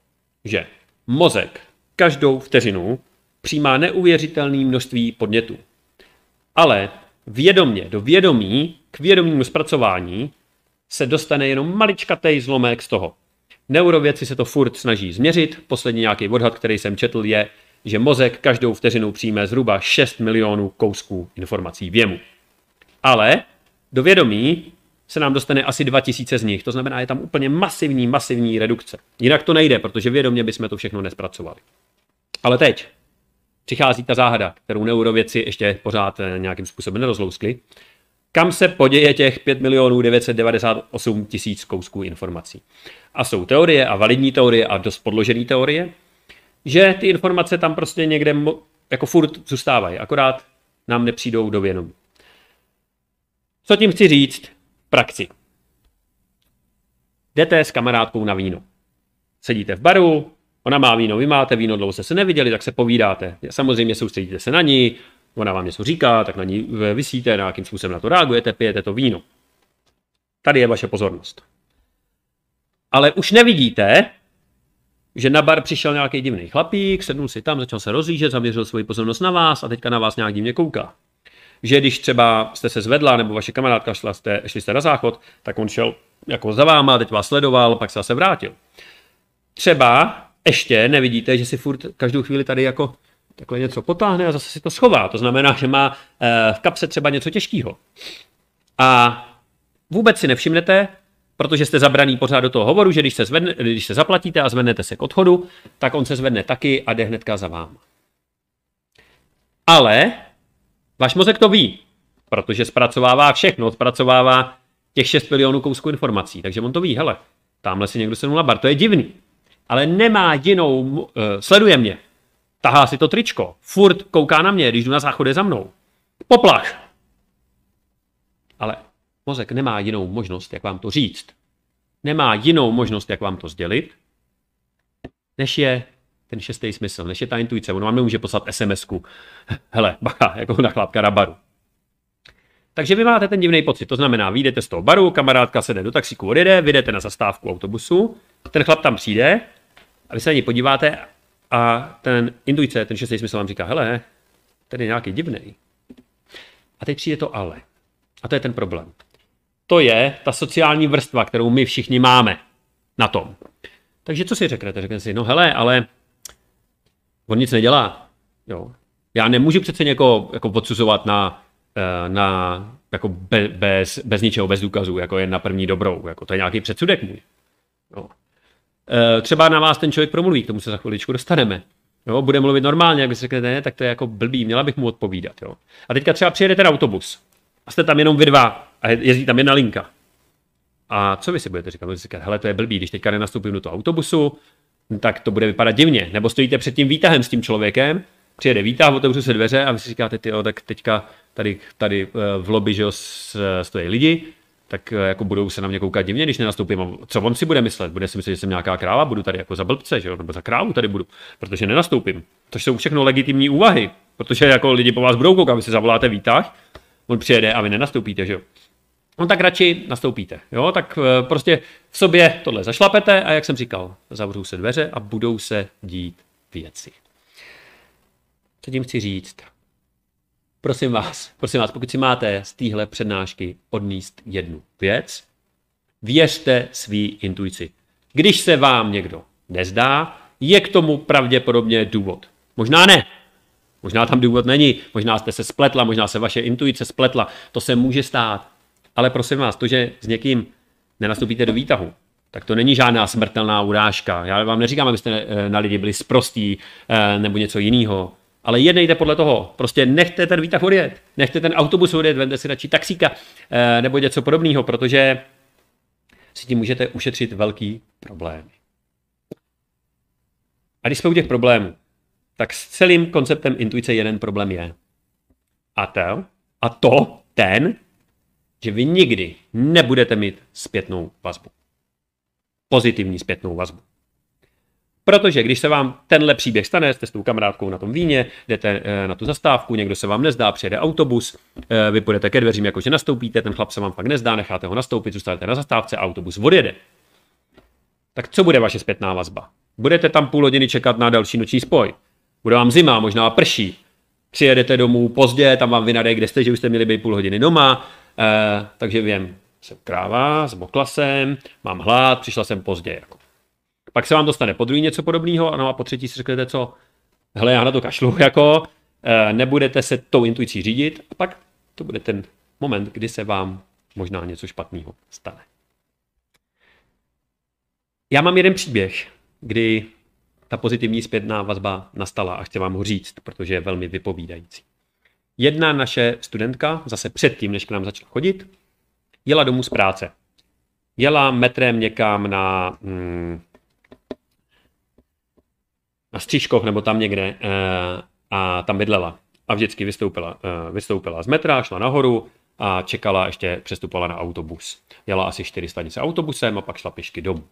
že mozek každou vteřinu přijímá neuvěřitelné množství podnětů. Ale vědomně, do vědomí, k vědomímu zpracování se dostane jenom maličkatej zlomek z toho. Neurovědci se to furt snaží změřit. Poslední nějaký odhad, který jsem četl, je, že mozek každou vteřinu přijme zhruba 6 milionů kousků informací věmu. Ale do vědomí se nám dostane asi 2000 z nich. To znamená, je tam úplně masivní, masivní redukce. Jinak to nejde, protože vědomě bychom to všechno nespracovali. Ale teď přichází ta záhada, kterou neurovědci ještě pořád eh, nějakým způsobem nerozlouskli. Kam se poděje těch 5 milionů 998 tisíc kousků informací? a jsou teorie a validní teorie a dost podložené teorie, že ty informace tam prostě někde jako furt zůstávají, akorát nám nepřijdou do vědomí. Co tím chci říct? Praxi. Jdete s kamarádkou na víno. Sedíte v baru, ona má víno, vy máte víno, dlouho jste se neviděli, tak se povídáte. Samozřejmě soustředíte se na ní, ona vám něco říká, tak na ní vysíte, na jakým způsobem na to reagujete, pijete to víno. Tady je vaše pozornost ale už nevidíte, že na bar přišel nějaký divný chlapík, sednul si tam, začal se rozlížet, zaměřil svoji pozornost na vás a teďka na vás nějak divně kouká. Že když třeba jste se zvedla, nebo vaše kamarádka šla, jste, šli jste na záchod, tak on šel jako za váma, teď vás sledoval, pak se zase vrátil. Třeba ještě nevidíte, že si furt každou chvíli tady jako takhle něco potáhne a zase si to schová. To znamená, že má v kapse třeba něco těžkého. A vůbec si nevšimnete, protože jste zabraný pořád do toho hovoru, že když se, zvedne, když se zaplatíte a zvednete se k odchodu, tak on se zvedne taky a jde hnedka za váma. Ale váš mozek to ví, protože zpracovává všechno, zpracovává těch 6 milionů kousků informací, takže on to ví, hele, tamhle si někdo sednul na bar, to je divný, ale nemá jinou, uh, sleduje mě, tahá si to tričko, furt kouká na mě, když jdu na záchod za mnou. Poplach. Ale mozek nemá jinou možnost, jak vám to říct. Nemá jinou možnost, jak vám to sdělit, než je ten šestý smysl, než je ta intuice. On vám nemůže poslat SMS-ku. Hele, bacha, jako na chlápka na baru. Takže vy máte ten divný pocit. To znamená, vyjdete z toho baru, kamarádka se jde do taxíku, odjede, vyjdete na zastávku autobusu, ten chlap tam přijde a vy se na něj podíváte a ten intuice, ten šestý smysl vám říká, hele, ten je nějaký divný. A teď přijde to ale. A to je ten problém. To je ta sociální vrstva, kterou my všichni máme na tom. Takže co si řeknete? Řeknete si, no hele, ale on nic nedělá. Jo. Já nemůžu přece někoho jako odsuzovat na, eh, na jako be, bez, bez ničeho, bez důkazů, jako je na první dobrou. Jako to je nějaký předsudek můj. Jo. Eh, třeba na vás ten člověk promluví, k tomu se za chviličku dostaneme. Jo, bude mluvit normálně, jak vy si řeknete, ne, tak to je jako blbý, měla bych mu odpovídat. Jo. A teďka třeba přijede ten autobus a jste tam jenom vy dva a jezdí tam jedna linka. A co vy si budete říkat? Budete říkat, hele, to je blbý, když teďka nenastoupím do toho autobusu, tak to bude vypadat divně. Nebo stojíte před tím výtahem s tím člověkem, přijede výtah, otevřu se dveře a vy si říkáte, ty, tak teďka tady, tady eh, v lobby, že jo, stojí lidi, tak eh, jako budou se na mě koukat divně, když nenastoupím. Co on si bude myslet? Bude si myslet, že jsem nějaká kráva, budu tady jako za blbce, že jo? nebo za krávu tady budu, protože nenastoupím. To jsou všechno legitimní úvahy, protože jako lidi po vás budou koukat, vy si zavoláte výtah, on přijede a vy nenastoupíte, že jo. No tak radši nastoupíte, jo, tak eh, prostě v sobě tohle zašlapete a jak jsem říkal, zavřou se dveře a budou se dít věci. Co tím chci říct? Prosím vás, prosím vás, pokud si máte z téhle přednášky odníst jednu věc, věřte svý intuici. Když se vám někdo nezdá, je k tomu pravděpodobně důvod. Možná ne, Možná tam důvod není, možná jste se spletla, možná se vaše intuice spletla, to se může stát. Ale prosím vás, to, že s někým nenastoupíte do výtahu, tak to není žádná smrtelná urážka. Já vám neříkám, abyste eh, na lidi byli sprostí eh, nebo něco jiného. Ale jednejte podle toho. Prostě nechte ten výtah odjet. Nechte ten autobus odjet, vemte si radši taxíka eh, nebo něco podobného, protože si tím můžete ušetřit velký problém. A když jsme u těch problémů, tak s celým konceptem intuice jeden problém je. A to, a to ten, že vy nikdy nebudete mít zpětnou vazbu. Pozitivní zpětnou vazbu. Protože když se vám tenhle příběh stane, jste s tou kamarádkou na tom víně, jdete eh, na tu zastávku, někdo se vám nezdá, přijede autobus, eh, vy půjdete ke dveřím, jakože nastoupíte, ten chlap se vám fakt nezdá, necháte ho nastoupit, zůstanete na zastávce autobus odjede. Tak co bude vaše zpětná vazba? Budete tam půl hodiny čekat na další noční spoj. Bude vám zima, možná prší. Přijedete domů pozdě, tam vám vynadej, kde jste, že už jste měli být půl hodiny doma, eh, takže vím, jsem kráva, zmokla jsem, mám hlad, přišla jsem pozdě. Jako. Pak se vám dostane po druhý něco podobného, no a po třetí si řeknete, co, hele, já na to kašlu, jako, eh, nebudete se tou intuicí řídit a pak to bude ten moment, kdy se vám možná něco špatného stane. Já mám jeden příběh, kdy ta pozitivní zpětná vazba nastala a chci vám ho říct, protože je velmi vypovídající. Jedna naše studentka, zase předtím, než k nám začala chodit, jela domů z práce. Jela metrem někam na, hmm, na Střížkov nebo tam někde e, a tam bydlela. A vždycky vystoupila, e, vystoupila z metra, šla nahoru a čekala, ještě přestupovala na autobus. Jela asi 4 stanice autobusem a pak šla pěšky domů.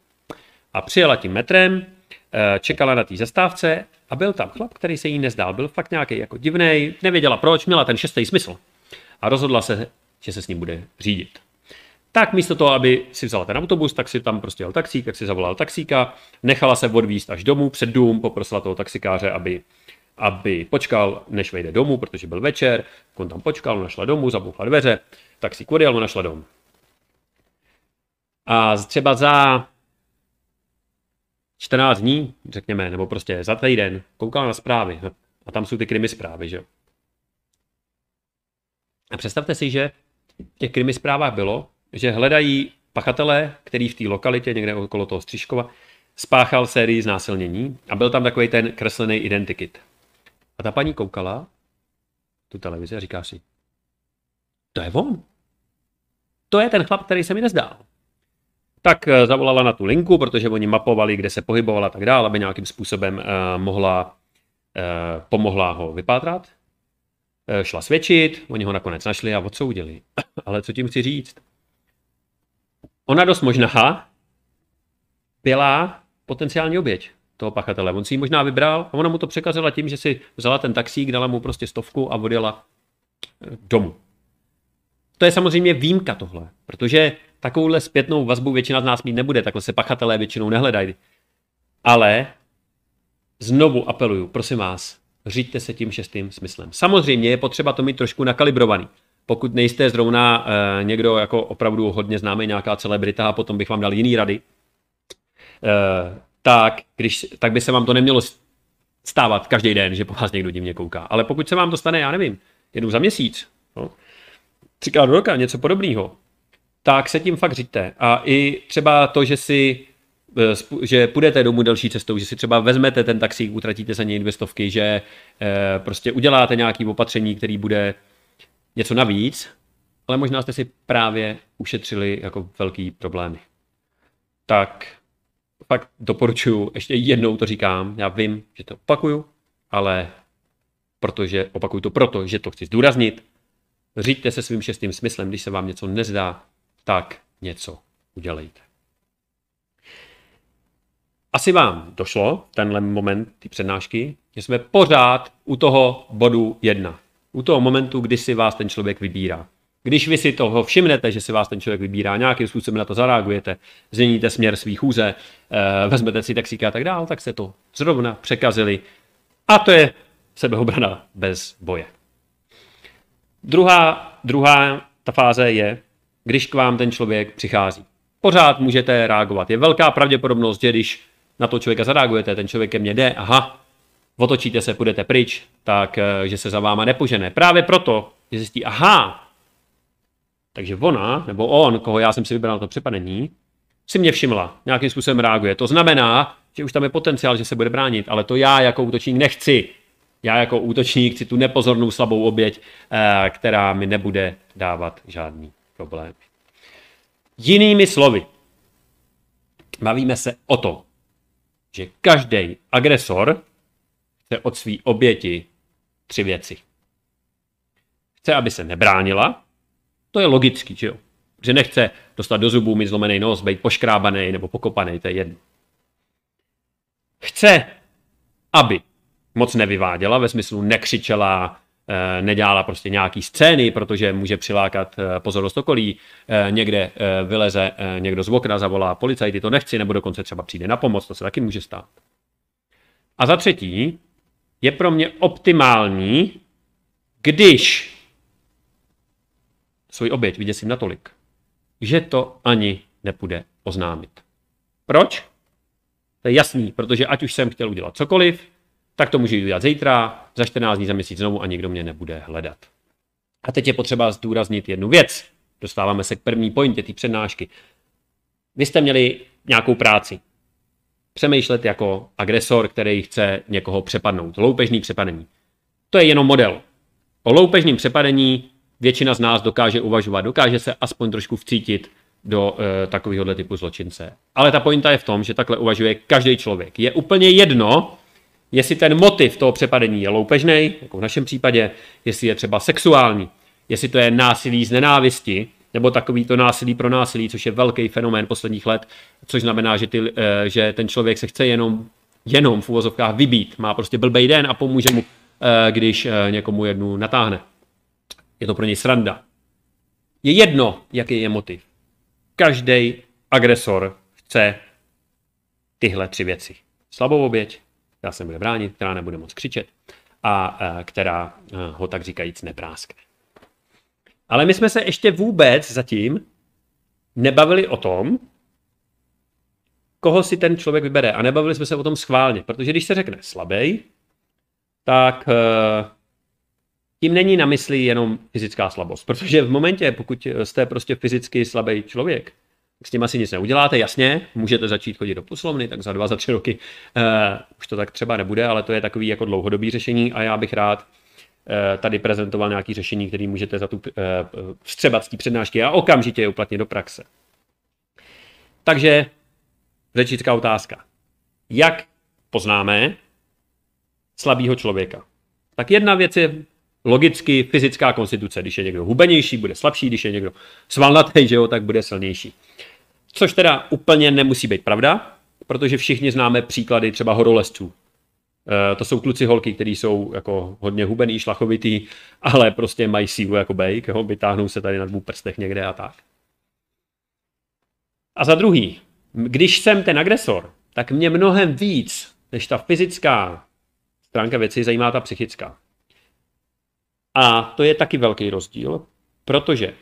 A přijela tím metrem, Eh, čekala na té zastávce a byl tam chlap, který se jí nezdál. Byl fakt nějaký jako divný, nevěděla proč, měla ten šestý smysl. A rozhodla se, že se s ním bude řídit. Tak místo toho, aby si vzala ten autobus, tak si tam prostě jel taxík, tak si zavolal taxíka, nechala se odvízt až domů, před dům, poprosila toho taxikáře, aby, aby počkal, než vejde domů, protože byl večer, on tam počkal, našla domů, zabouchla dveře, taxík odjel, našla domů. A třeba za 14 dní, řekněme, nebo prostě za týden, koukala na zprávy A tam jsou ty krimi zprávy, že A představte si, že v těch krimi zprávách bylo, že hledají pachatele, který v té lokalitě, někde okolo toho Střiškova, spáchal sérii znásilnění a byl tam takový ten kreslený identikit. A ta paní koukala tu televizi a říká si, to je on. To je ten chlap, který se mi nezdál. Tak eh, zavolala na tu linku, protože oni mapovali, kde se pohybovala a tak dále, aby nějakým způsobem uh, mohla, uh, pomohla ho vypátrat. Šla svědčit, oni ho nakonec našli a odsoudili. <clears throat> Ale co tím chci říct? Ona dost možná byla potenciální oběť toho pachatele. On si ji možná vybral a ona mu to překazila tím, že si vzala ten taxík, dala mu prostě stovku a odjela domů. To je samozřejmě výjimka tohle, protože takovouhle zpětnou vazbu většina z nás mít nebude, takhle se pachatelé většinou nehledají. Ale znovu apeluju, prosím vás, říďte se tím šestým smyslem. Samozřejmě je potřeba to mít trošku nakalibrovaný. Pokud nejste zrovna uh, někdo jako opravdu hodně známý, nějaká celebrita a potom bych vám dal jiný rady, uh, tak, když, tak by se vám to nemělo stávat každý den, že po vás někdo divně kouká. Ale pokud se vám to stane, já nevím, jednou za měsíc, no, třikrát do roka, něco podobného, tak se tím fakt říďte. A i třeba to, že si eh, že půjdete domů další cestou, že si třeba vezmete ten taxík, utratíte za něj dvě stovky, že eh, prostě uděláte nějaký opatření, který bude něco navíc, ale možná jste si právě ušetřili jako velký problémy. Tak fakt doporučuju, ještě jednou to říkám, já vím, že to opakuju, ale protože opakuju to proto, že to chci zdůraznit, říďte se svým šestým smyslem, když se vám něco nezdá, tak něco udělejte. Asi vám došlo tenhle moment té přednášky, že jsme pořád u toho bodu jedna. U toho momentu, kdy si vás ten člověk vybírá. Když vy si toho všimnete, že si vás ten člověk vybírá, nějakým způsobem na to zareagujete, změníte směr svý chůze, eh, vezmete si taxíka a tak dál, tak se to zrovna překazili. A to je sebeobrana bez boje. Druhá, druhá ta fáze je, když k vám ten člověk přichází. Pořád můžete reagovat. Je velká pravděpodobnost, že když na to člověka zareagujete, ten člověk ke mně jde, aha, otočíte se, půjdete pryč, tak eh, že se za váma nepožene. Právě proto, že zjistí, aha, takže ona, nebo on, koho já jsem si vybral na to přepadení, si mě všimla, nějakým způsobem reaguje. To znamená, že už tam je potenciál, že se bude bránit, ale to já jako útočník nechci. Já jako útočník chci tu nepozornou slabou oběť, eh, která mi nebude dávat žádný problém. Jinými slovy, bavíme se o to, že každý agresor chce od své oběti tři věci. Chce, aby se nebránila, to je logický, že jo? Že nechce dostat do zubů, mít zlomený nos, být poškrábaný nebo pokopaný, to je jedno. Chce, aby moc nevyváděla, ve smyslu nekřičela, eh, nedělala prostě nějaký scény, protože může přilákat eh, pozornost okolí, eh, někde vyleze někdo z okna, zavolá policajty, to nechci, nebo dokonce třeba přijde na pomoc, to se taky může stát. A za třetí, je pro mě optimální, když svůj oběť vyděsím natolik, že to ani nepůjde oznámit. Proč? To je jasný, protože ať už jsem chtěl udělat cokoliv, tak to můžu udělat zítra, za 14 dní, za měsíc znovu a nikdo mě nebude hledat. A teď je potřeba zdůraznit jednu věc. Dostáváme se k první pointě té přednášky. Vy jste měli nějakou práci. Přemýšlet jako agresor, který chce někoho přepadnout. Loupežný přepadení. To je jenom model. O loupežním přepadení většina z nás dokáže uvažovat, dokáže se aspoň trošku vcítit do e, takovéhohle typu zločince. Ale ta pointa je v tom, že takhle uvažuje každý člověk. Je úplně jedno, jestli ten motiv toho přepadení je loupežný, jako v našem případě, jestli je třeba sexuální, jestli to je násilí z nenávisti, nebo takový to násilí pro násilí, což je velký fenomén posledních let, což znamená, že, ty, e, že ten člověk se chce jenom, jenom v uvozovkách vybít, má prostě blbej den a pomůže mu, e, když e, někomu jednu natáhne. Je to pro něj sranda. Je jedno, jaký je motiv. Každý agresor chce tyhle tři věci. Slabou oběť, která se bude bránit, která nebude moc křičet a která ho tak říkajíc nepráskne. Ale my jsme se ještě vůbec zatím nebavili o tom, koho si ten člověk vybere. A nebavili jsme se o tom schválně, protože když se řekne slabý, tak uh, tím není na mysli jenom fyzická slabost. Protože v momentě, pokud jste prostě fyzicky slabý člověk, s tím asi nic neuděláte, jasně, můžete začít chodit do poslovny, tak za dva, za tři roky uh, už to tak třeba nebude, ale to je takový jako dlouhodobý řešení a já bych rád uh, tady prezentoval nějaké řešení, které můžete za tu uh, vstřebat z té přednášky a okamžitě je uplatnit do praxe. Takže řečická otázka. Jak poznáme slabého člověka? Tak jedna věc je logicky fyzická konstituce. Když je někdo hubenější, bude slabší, když je někdo svalnatý, že jo, tak bude silnější. Což teda úplně nemusí být pravda, protože všichni známe příklady třeba horolezců. E, to jsou kluci holky, kteří jsou jako hodně hubený, šlachovitý, ale prostě mají sílu jako bejk, jo, vytáhnou se tady na dvou prstech někde a tak. A za druhý, když jsem ten agresor, tak mě mnohem víc, než ta fyzická stránka věci, zajímá ta psychická. A to je taky velký rozdíl, protože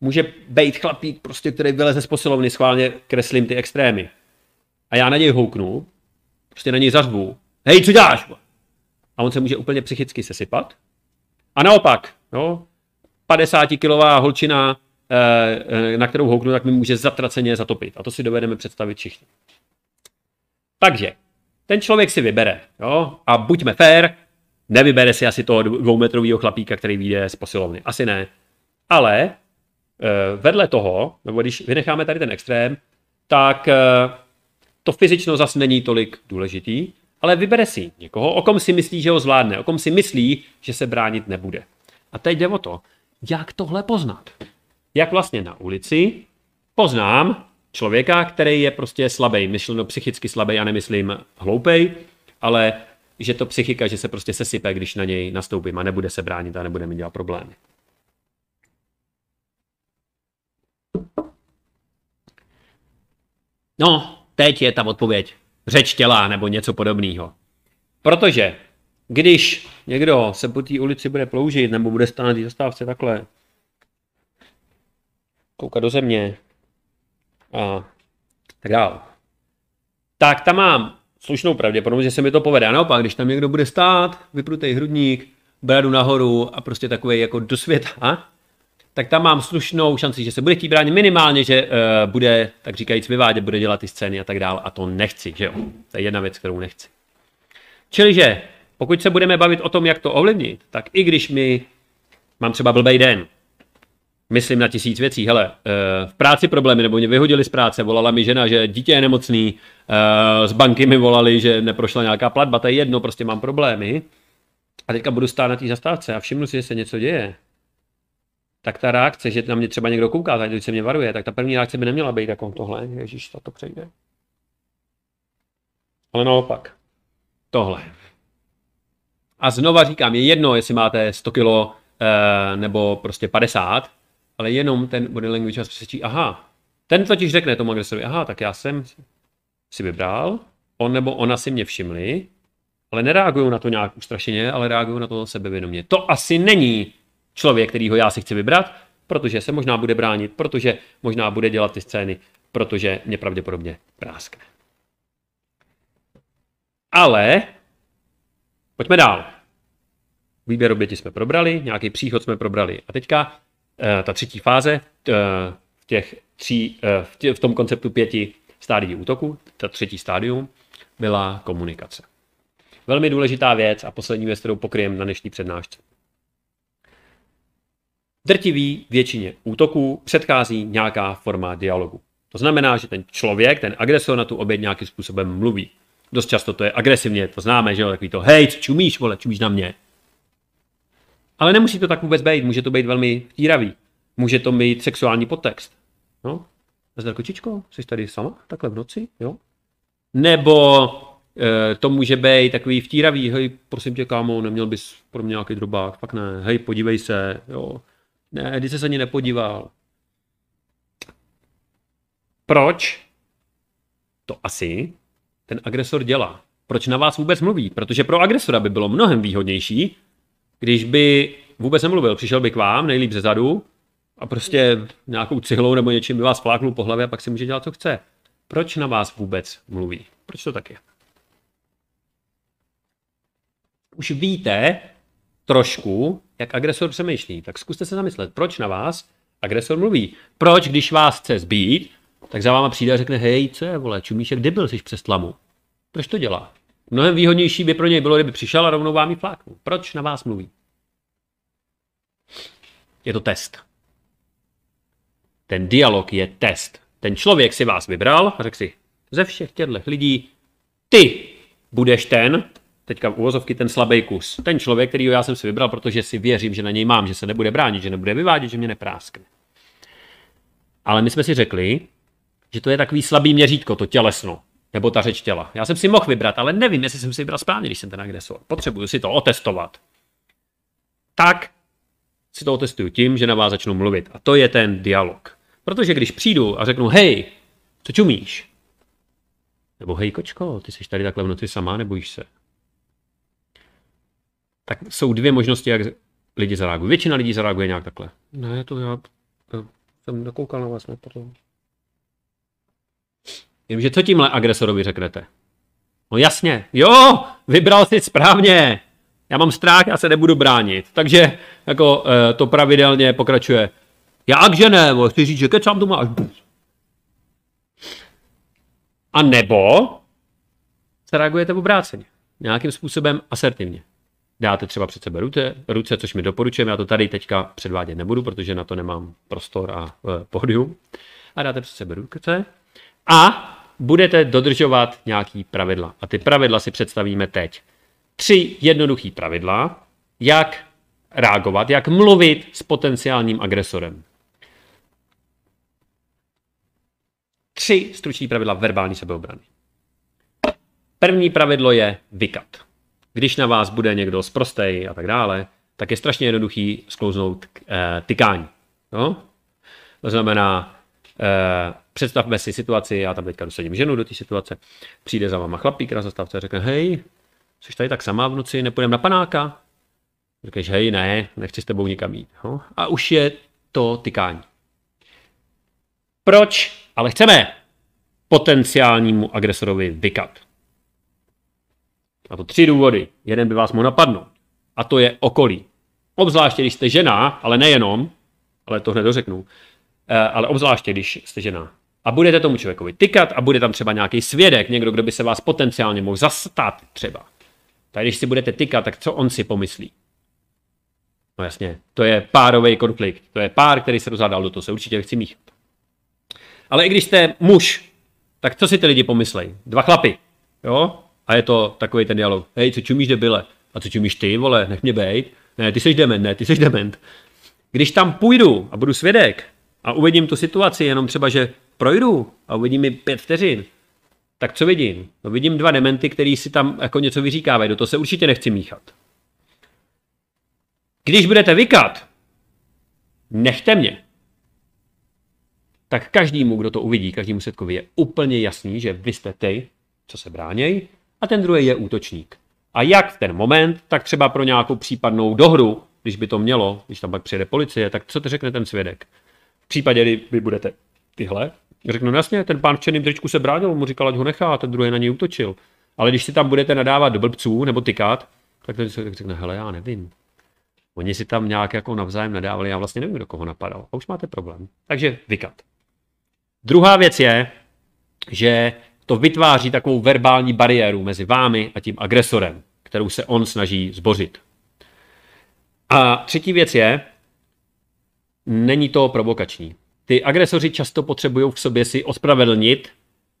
může být chlapík, prostě, který vyleze z posilovny, schválně kreslím ty extrémy. A já na něj houknu, prostě na něj zařvu. Hej, co děláš? A on se může úplně psychicky sesypat. A naopak, jo, 50-kilová holčina, eh, eh, na kterou houknu, tak mi může zatraceně zatopit. A to si dovedeme představit všichni. Takže, ten člověk si vybere, jo, a buďme fair, Nevybere si asi toho dvoumetrového chlapíka, který vyjde z posilovny. Asi ne. Ale vedle toho, nebo když vynecháme tady ten extrém, tak eh, to fyzično zase není tolik důležitý, ale vybere si někoho, o kom si myslí, že ho zvládne, o kom si myslí, že se bránit nebude. A teď jde o to, jak tohle poznat. Jak vlastně na ulici poznám člověka, který je prostě slabý, myšleno psychicky slabý, já nemyslím hloupej, ale že to psychika, že se prostě sesype, když na něj nastoupím a nebude se bránit a nebude mi dělat problémy. No, teď je ta odpověď. Řeč těla nebo něco podobného. Protože když někdo se po té ulici bude ploužit nebo bude stát na zastávce takhle, koukat do země a tak dále, tak tam mám slušnou pravděpodobnost, že se mi to povede. A naopak, když tam někdo bude stát, vyprutej hrudník, bradu nahoru a prostě takový jako do světa, tak tam mám slušnou šanci, že se bude chtít bránit minimálně, že uh, bude, tak říkajíc, vyvádět, bude dělat ty scény a tak dále. A to nechci, že jo. To je jedna věc, kterou nechci. Čili, že pokud se budeme bavit o tom, jak to ovlivnit, tak i když mi mám třeba blbej den, myslím na tisíc věcí. Hele, eh, v práci problémy, nebo mě vyhodili z práce, volala mi žena, že dítě je nemocný, eh, z banky mi volali, že neprošla nějaká platba, to je jedno, prostě mám problémy. A teďka budu stát na té zastávce a všimnu si, že se něco děje. Tak ta reakce, že na mě třeba někdo kouká, tady se mě varuje, tak ta první reakce by neměla být jako tohle. Ježíš, to, to přejde. Ale naopak. Tohle. A znova říkám, je jedno, jestli máte 100 kilo eh, nebo prostě 50, ale jenom ten body language vás přesvědčí, aha, ten totiž řekne tomu agresorovi, aha, tak já jsem si vybral, on nebo ona si mě všimli, ale nereagují na to nějak ustrašeně, ale reagují na to sebevědomě. To asi není člověk, kterýho já si chci vybrat, protože se možná bude bránit, protože možná bude dělat ty scény, protože mě pravděpodobně práskne. Ale pojďme dál. Výběr oběti jsme probrali, nějaký příchod jsme probrali. A teďka Eh, ta třetí fáze eh, v těch tří, eh, v, tom konceptu pěti stádií útoku, ta třetí stádium, byla komunikace. Velmi důležitá věc a poslední věc, kterou pokryjem na dnešní přednášce. Drtivý většině útoků předchází nějaká forma dialogu. To znamená, že ten člověk, ten agresor na tu oběť nějakým způsobem mluví. Dost často to je agresivně, to známe, že jo, takový to, hej, co čumíš, vole, čumíš na mě. Ale nemusí to tak vůbec být, může to být velmi vtíravý. Může to mít sexuální podtext. No? Zdar kočičko, jsi tady sama, takhle v noci, jo? Nebo e, to může být takový vtíravý, hej, prosím tě, kámo, neměl bys pro mě nějaký drobák, fakt ne, hej, podívej se, jo. Ne, ty se ani nepodíval. Proč to asi ten agresor dělá? Proč na vás vůbec mluví? Protože pro agresora by bylo mnohem výhodnější, když by vůbec nemluvil, přišel by k vám, nejlíp ze zadu, a prostě nějakou cihlou nebo něčím by vás fláknul po hlavě a pak si může dělat, co chce. Proč na vás vůbec mluví? Proč to tak je? už víte trošku, jak agresor přemýšlí. Tak zkuste se zamyslet, proč na vás agresor mluví. Proč, když vás chce zbít, tak za váma přijde a řekne, hej, co je, vole, čumíš, jak debil, jsi přes tlamu. Proč to dělá? Mnohem výhodnější by pro něj bylo, kdyby přišel a rovnou vám fláknul. Proč na vás mluví? Je to test. Ten dialog je test. Ten člověk si vás vybral a řekl si, ze všech těchto lidí, ty budeš ten, teďka uvozovky ten slabý kus. Ten člověk, který já jsem si vybral, protože si věřím, že na něj mám, že se nebude bránit, že nebude vyvádět, že mě nepráskne. Ale my jsme si řekli, že to je takový slabý měřítko, to tělesno, nebo ta řeč těla. Já jsem si mohl vybrat, ale nevím, jestli jsem si vybral správně, když jsem ten agresor. Potřebuju si to otestovat. Tak si to otestuju tím, že na vás začnu mluvit. A to je ten dialog. Protože když přijdu a řeknu, hej, co čumíš? Nebo hej, kočko, ty jsi tady takhle v noci sama, nebojíš se? Tak jsou dvě možnosti, jak lidi zareagují. Většina lidí zareaguje nějak takhle. Ne, to já, já jsem nekoukal na vás, ne, pardon. Jenomže co tímhle agresorovi řeknete? No jasně, jo, vybral si správně. Já mám strach, já se nebudu bránit. Takže jako e, to pravidelně pokračuje. Jakže ne, chci říct, že kecám to máš. A nebo se reagujete v obráceně. Nějakým způsobem asertivně. Dáte třeba před sebe ruce, ruce, což mi doporučujeme, já to tady teďka předvádět nebudu, protože na to nemám prostor a e, pódium. A dáte před sebe ruce a budete dodržovat nějaký pravidla. A ty pravidla si představíme teď. Tři jednoduché pravidla, jak reagovat, jak mluvit s potenciálním agresorem. Tři struční pravidla verbální sebeobrany. První pravidlo je vykat. Když na vás bude někdo zprostej a tak dále, tak je strašně jednoduchý sklouznout k e, tykání. No? To znamená, e, představme si situaci, já tam teďka dosadím ženu do té situace, přijde za váma chlapík na zastávce a řekne, hej, jsi tady tak sama v noci, nepůjdeme na panáka? Řekneš, hej, ne, nechci s tebou nikam jít. No? A už je to tykání. Proč ale chceme potenciálnímu agresorovi vykat? A to tři důvody. Jeden by vás mohl napadnout. A to je okolí. Obzvláště, když jste žena, ale nejenom, ale to hned dořeknu, eh, ale obzvláště, když jste žena a budete tomu člověkovi tykat a bude tam třeba nějaký svědek, někdo, kdo by se vás potenciálně mohl zastat třeba. Tak když si budete tykat, tak co on si pomyslí? No jasně, to je párový konflikt. To je pár, který se rozhádal, do toho se určitě chci míchat. Ale i když jste muž, tak co si ty lidi pomyslej? Dva chlapy, jo? A je to takový ten dialog. Hej, co čumíš debile? A co čumíš ty, vole, nech mě bejt. Ne, ty jsi dement, ne, ty jsi dement. Když tam půjdu a budu svědek a uvidím tu situaci, jenom třeba, že projdu a uvidím mi pět vteřin, tak co vidím? No vidím dva dementy, který si tam jako něco vyříkávají, do toho se určitě nechci míchat. Když budete vykat, nechte mě. Tak každému, kdo to uvidí, každému setkovi je úplně jasný, že vy jste ty, co se bráněj, a ten druhý je útočník. A jak v ten moment, tak třeba pro nějakou případnou dohru, když by to mělo, když tam pak přijede policie, tak co to řekne ten svědek? V případě, kdy vy budete tyhle, Řeknu, no jasně, ten pán v černém tričku se bránil, mu říkal, ať ho nechá, a ten druhý na něj útočil. Ale když si tam budete nadávat do blbců nebo tykat, tak ten se řekne, hele, já nevím. Oni si tam nějak jako navzájem nadávali, já vlastně nevím, do koho napadal. A už máte problém. Takže vykat. Druhá věc je, že to vytváří takovou verbální bariéru mezi vámi a tím agresorem, kterou se on snaží zbořit. A třetí věc je, není to provokační ty agresoři často potřebují v sobě si ospravedlnit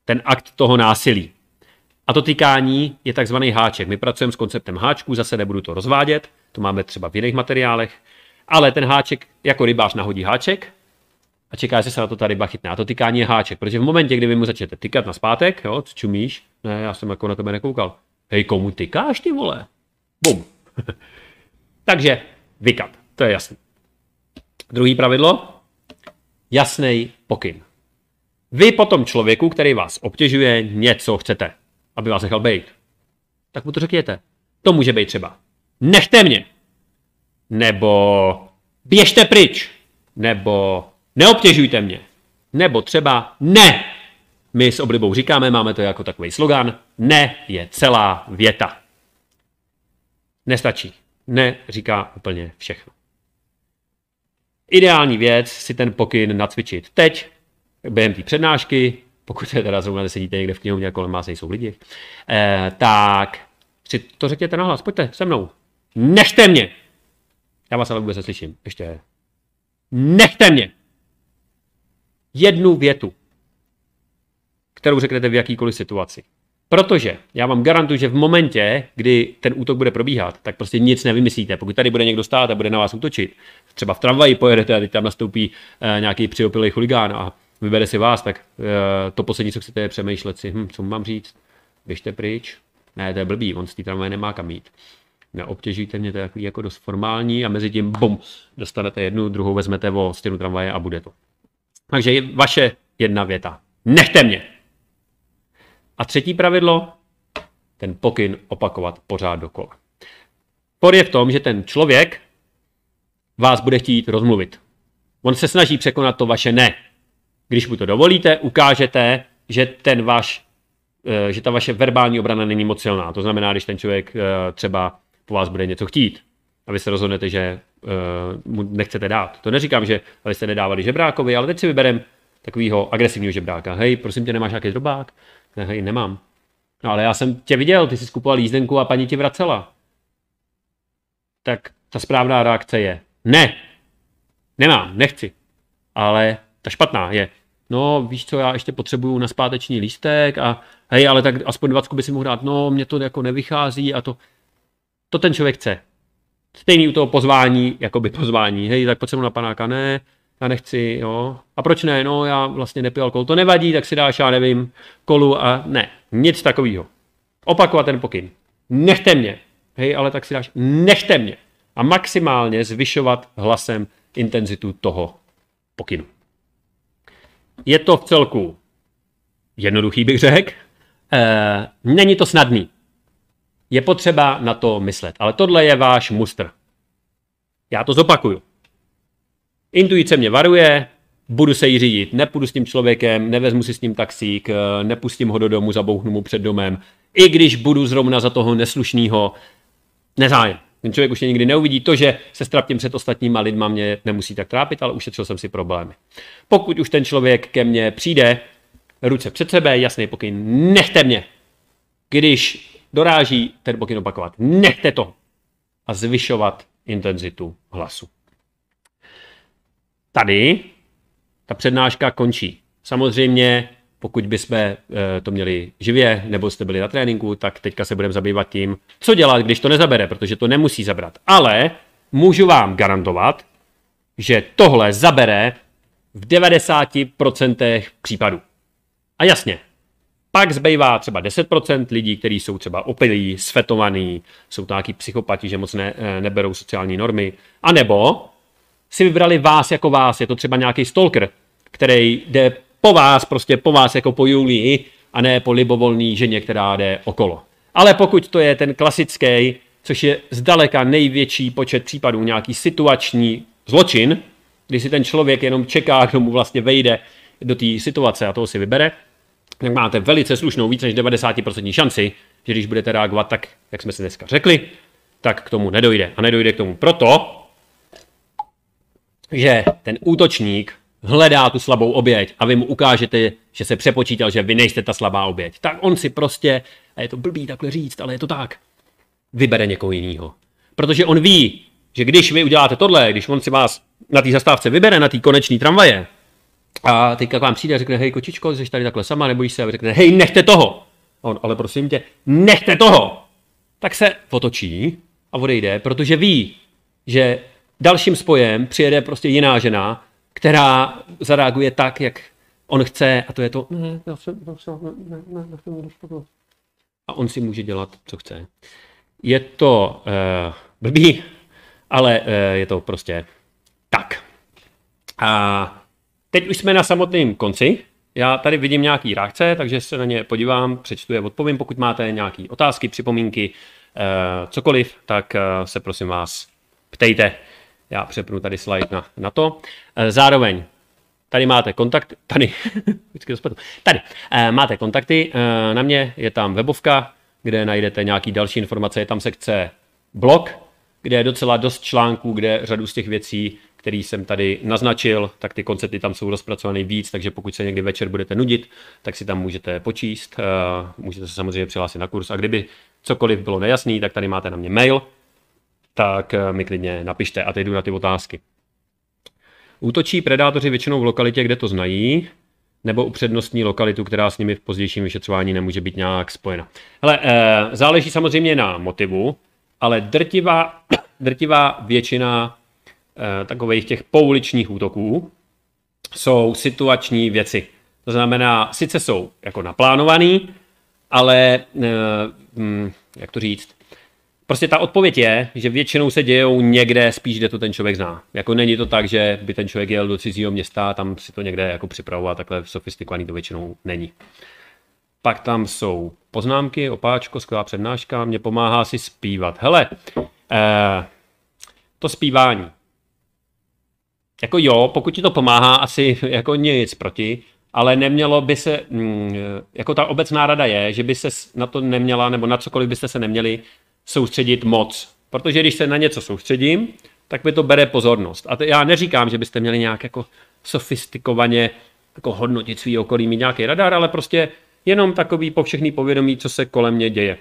ten akt toho násilí. A to tykání je takzvaný háček. My pracujeme s konceptem háčků, zase nebudu to rozvádět, to máme třeba v jiných materiálech, ale ten háček, jako rybář nahodí háček a čeká, že se na to ta ryba chytne. A to tykání je háček, protože v momentě, kdy vy mu začnete tykat na zpátek, jo, čumíš, ne, já jsem jako na tebe nekoukal. Hej, komu tykáš ty vole? Bum. <laughs> Takže vykat, to je jasné. Druhý pravidlo, jasný pokyn. Vy potom člověku, který vás obtěžuje, něco chcete, aby vás nechal bejt. Tak mu to řekněte. To může být třeba. Nechte mě. Nebo běžte pryč. Nebo neobtěžujte mě. Nebo třeba ne. My s oblibou říkáme, máme to jako takový slogan, ne je celá věta. Nestačí. Ne říká úplně všechno. Ideální věc si ten pokyn nacvičit teď, během té přednášky, pokud se teda zrovna sedíte někde v knihovně kolem vás nejsou lidi, eh, tak si to řekněte nahlas, pojďte se mnou. Nechte mě! Já vás ale vůbec neslyším. Ještě. Nechte mě! Jednu větu, kterou řeknete v jakýkoliv situaci. Protože já vám garantuju, že v momentě, kdy ten útok bude probíhat, tak prostě nic nevymyslíte. Pokud tady bude někdo stát a bude na vás útočit, třeba v tramvaji pojedete a teď tam nastoupí uh, nějaký přiopilý chuligán a vybere si vás, tak uh, to poslední, co chcete, je přemýšlet si, hm, co mám říct, běžte pryč. Ne, to je blbý, on z té tramvaje nemá kam jít. Neobtěžujte mě, to je jako dost formální a mezi tím, bum, dostanete jednu, druhou vezmete o stěnu tramvaje a bude to. Takže je vaše jedna věta. Nechte mě! A třetí pravidlo, ten pokyn opakovat pořád dokola. Por je v tom, že ten člověk vás bude chtít rozmluvit. On se snaží překonat to vaše ne. Když mu to dovolíte, ukážete, že ten vaš, eh, že ta vaše verbální obrana není moc silná. To znamená, když ten člověk eh, třeba po vás bude něco chtít a vy se rozhodnete, že mu nechcete dát. To neříkám, že jste nedávali žebrákovi, ale teď si vyberem takového agresivního žebráka. Hej, prosím tě, nemáš nějaký drobák? Ne, hej, nemám. No ale já jsem tě viděl, ty jsi skupoval jízdenku a paní ti vracela. Tak ta správná reakce je ne, nemám, nechci. Ale ta špatná je, no víš co, já ještě potřebuju na zpáteční lístek a hej, ale tak aspoň dvacku by si mohl dát, no mě to jako nevychází a to, to ten člověk chce. Stejný u toho pozvání, jako by pozvání, hej, tak mu na panáka, ne, já nechci, jo. A proč ne? No, já vlastně nepiju alkohol. To nevadí, tak si dáš, já nevím, kolu a ne, nic takového. Opakovat ten pokyn. Nechte mě. Hej, ale tak si dáš, nechte mě. A maximálně zvyšovat hlasem intenzitu toho pokynu. Je to v celku jednoduchý, bych řekl. E, není to snadný. Je potřeba na to myslet. Ale tohle je váš mustr. Já to zopakuju. Intuice mě varuje, budu se jí řídit, nepůjdu s tím člověkem, nevezmu si s ním taxík, eh, nepustím ho do domu, zabouchnu mu před domem, i když budu zrovna za toho neslušného nezájem. Ten člověk už mě nikdy neuvidí. To, že se strapím před ostatníma lidma, mě nemusí tak trápit, ale ušetřil jsem si problémy. Pokud už ten člověk ke mně přijde, ruce před sebe, jasný pokyn, nechte mě. Když doráží, ten pokyn opakovat, nechte to. A zvyšovat intenzitu hlasu. Tady ta přednáška končí. Samozřejmě, pokud bychom eh, to měli živě, nebo jste byli na tréninku, tak teďka se budeme zabývat tím, co dělat, když to nezabere, protože to nemusí zabrat. Ale můžu vám garantovat, že tohle zabere v 90% případů. A jasně, pak zbývá třeba 10% lidí, kteří jsou třeba opilí, svetovaní, jsou to nějaký psychopati, že moc ne, eh, neberou sociální normy, a nebo si vybrali vás jako vás, je to třeba nějaký stalker, který jde po vás, prostě po vás jako po Julii a ne po libovolný ženě, která jde okolo. Ale pokud to je ten klasický, což je zdaleka největší počet případů, nějaký situační zločin, kdy si ten člověk jenom čeká, kdo mu vlastně vejde do té situace a toho si vybere, tak máte velice slušnou, více než 90% šanci, že když budete reagovat tak, jak jsme si dneska řekli, tak k tomu nedojde. A nedojde k tomu proto, že ten útočník hledá tu slabou oběť a vy mu ukážete, že se přepočítal, že vy nejste ta slabá oběť, tak on si prostě, a je to blbý takhle říct, ale je to tak, vybere někoho jiného. Protože on ví, že když vy uděláte tohle, když on si vás na té zastávce vybere, na té konečné tramvaje, a teďka k vám přijde a řekne, hej kočičko, jsi tady takhle sama, nebojíš se, a řekne, hej, nechte toho. A on, ale prosím tě, nechte toho. Tak se otočí a odejde, protože ví, že dalším spojem přijede prostě jiná žena, která zareaguje tak, jak on chce a to je to, a on si může dělat, co chce. Je to uh, blbý, ale uh, je to prostě tak. A teď už jsme na samotném konci. Já tady vidím nějaký reakce, takže se na ně podívám, přečtu je, odpovím. Pokud máte nějaké otázky, připomínky, uh, cokoliv, tak uh, se prosím vás ptejte. Já přepnu tady slide na, na to. Eh, zároveň tady máte kontakt, tady, <laughs> tady eh, máte kontakty, eh, na mě je tam webovka, kde najdete nějaký další informace, je tam sekce blog, kde je docela dost článků, kde řadu z těch věcí, které jsem tady naznačil, tak ty koncepty tam jsou rozpracované víc, takže pokud se někdy večer budete nudit, tak si tam můžete počíst, eh, můžete se samozřejmě přihlásit na kurz a kdyby cokoliv bylo nejasný, tak tady máte na mě mail, tak eh, mi klidně napište a teď jdu na ty otázky. Útočí predátoři většinou v lokalitě, kde to znají, nebo upřednostní lokalitu, která s nimi v pozdějším vyšetřování nemůže být nějak spojena. Hele, e, záleží samozřejmě na motivu, ale drtivá, <clears throat> drtivá většina takových těch pouličních útoků jsou situační věci. To znamená, sice jsou jako naplánovaný, ale e, hm, jak to říct, Prostě ta odpověď je, že většinou se dějou někde spíš, kde to ten člověk zná. Jako není to tak, že by ten člověk jel do cizího města a tam si to někde jako připravovat, takhle sofistikovaný to většinou není. Pak tam jsou poznámky, opáčko, skvělá přednáška, mě pomáhá si zpívat. Hele, eh, to zpívání. Jako jo, pokud ti to pomáhá, asi jako nic proti, ale nemělo by se, mm, jako ta obecná rada je, že by se na to neměla, nebo na cokoliv byste se neměli soustředit moc. Protože když se na něco soustředím, tak mi to bere pozornost. A to já neříkám, že byste měli nějak jako sofistikovaně jako hodnotit svý okolí, mít nějaký radar, ale prostě jenom takový povšechný povědomí, co se kolem mě děje.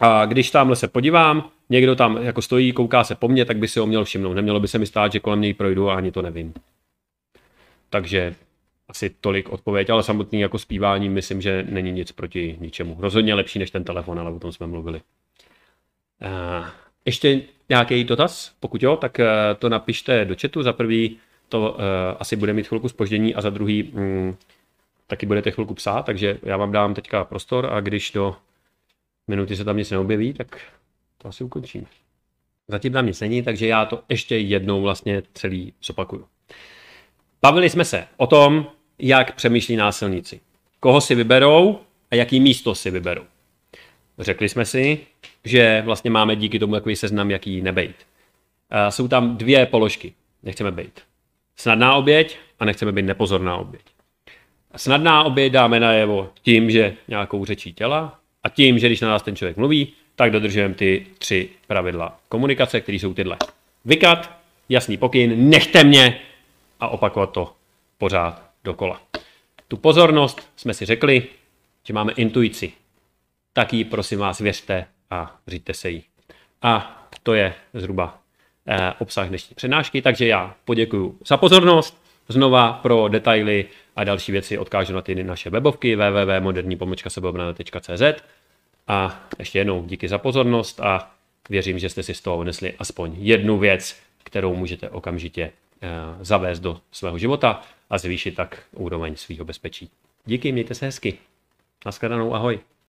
A když tamhle se podívám, někdo tam jako stojí, kouká se po mně, tak by si ho měl všimnout. Nemělo by se mi stát, že kolem něj projdu a ani to nevím. Takže asi tolik odpověď, ale samotný jako zpívání myslím, že není nic proti ničemu. Rozhodně lepší než ten telefon, ale o tom jsme mluvili. Uh, ještě nějaký dotaz? Pokud jo, tak uh, to napište do chatu. Za prvý to uh, asi bude mít chvilku spoždění a za druhý um, taky budete chvilku psát, takže já vám dám teďka prostor a když do minuty se tam nic neobjeví, tak to asi ukončím. Zatím tam nic není, takže já to ještě jednou vlastně celý zopakuju. Bavili jsme se o tom, jak přemýšlí násilníci. Koho si vyberou a jaký místo si vyberou. Řekli jsme si, že vlastně máme díky tomu takový seznam, jaký nebejt. Jsou tam dvě položky. Nechceme být. Snadná oběť a nechceme být nepozorná oběť. Snadná oběť dáme najevo tím, že nějakou řečí těla a tím, že když na nás ten člověk mluví, tak dodržujeme ty tři pravidla komunikace, které jsou tyhle. Vykat, jasný pokyn, nechte mě a opakovat to pořád dokola. Tu pozornost jsme si řekli, že máme intuici. Tak jí prosím vás věřte a říďte se jí. A to je zhruba eh, obsah dnešní přednášky, takže já poděkuji za pozornost. Znova pro detaily a další věci odkážu na ty naše webovky wwwmoderní a ještě jednou díky za pozornost a věřím, že jste si z toho unesli aspoň jednu věc, kterou můžete okamžitě eh, zavést do svého života a zvýšit tak úroveň svého bezpečí. Díky, mějte se hezky. Naschledanou, ahoj.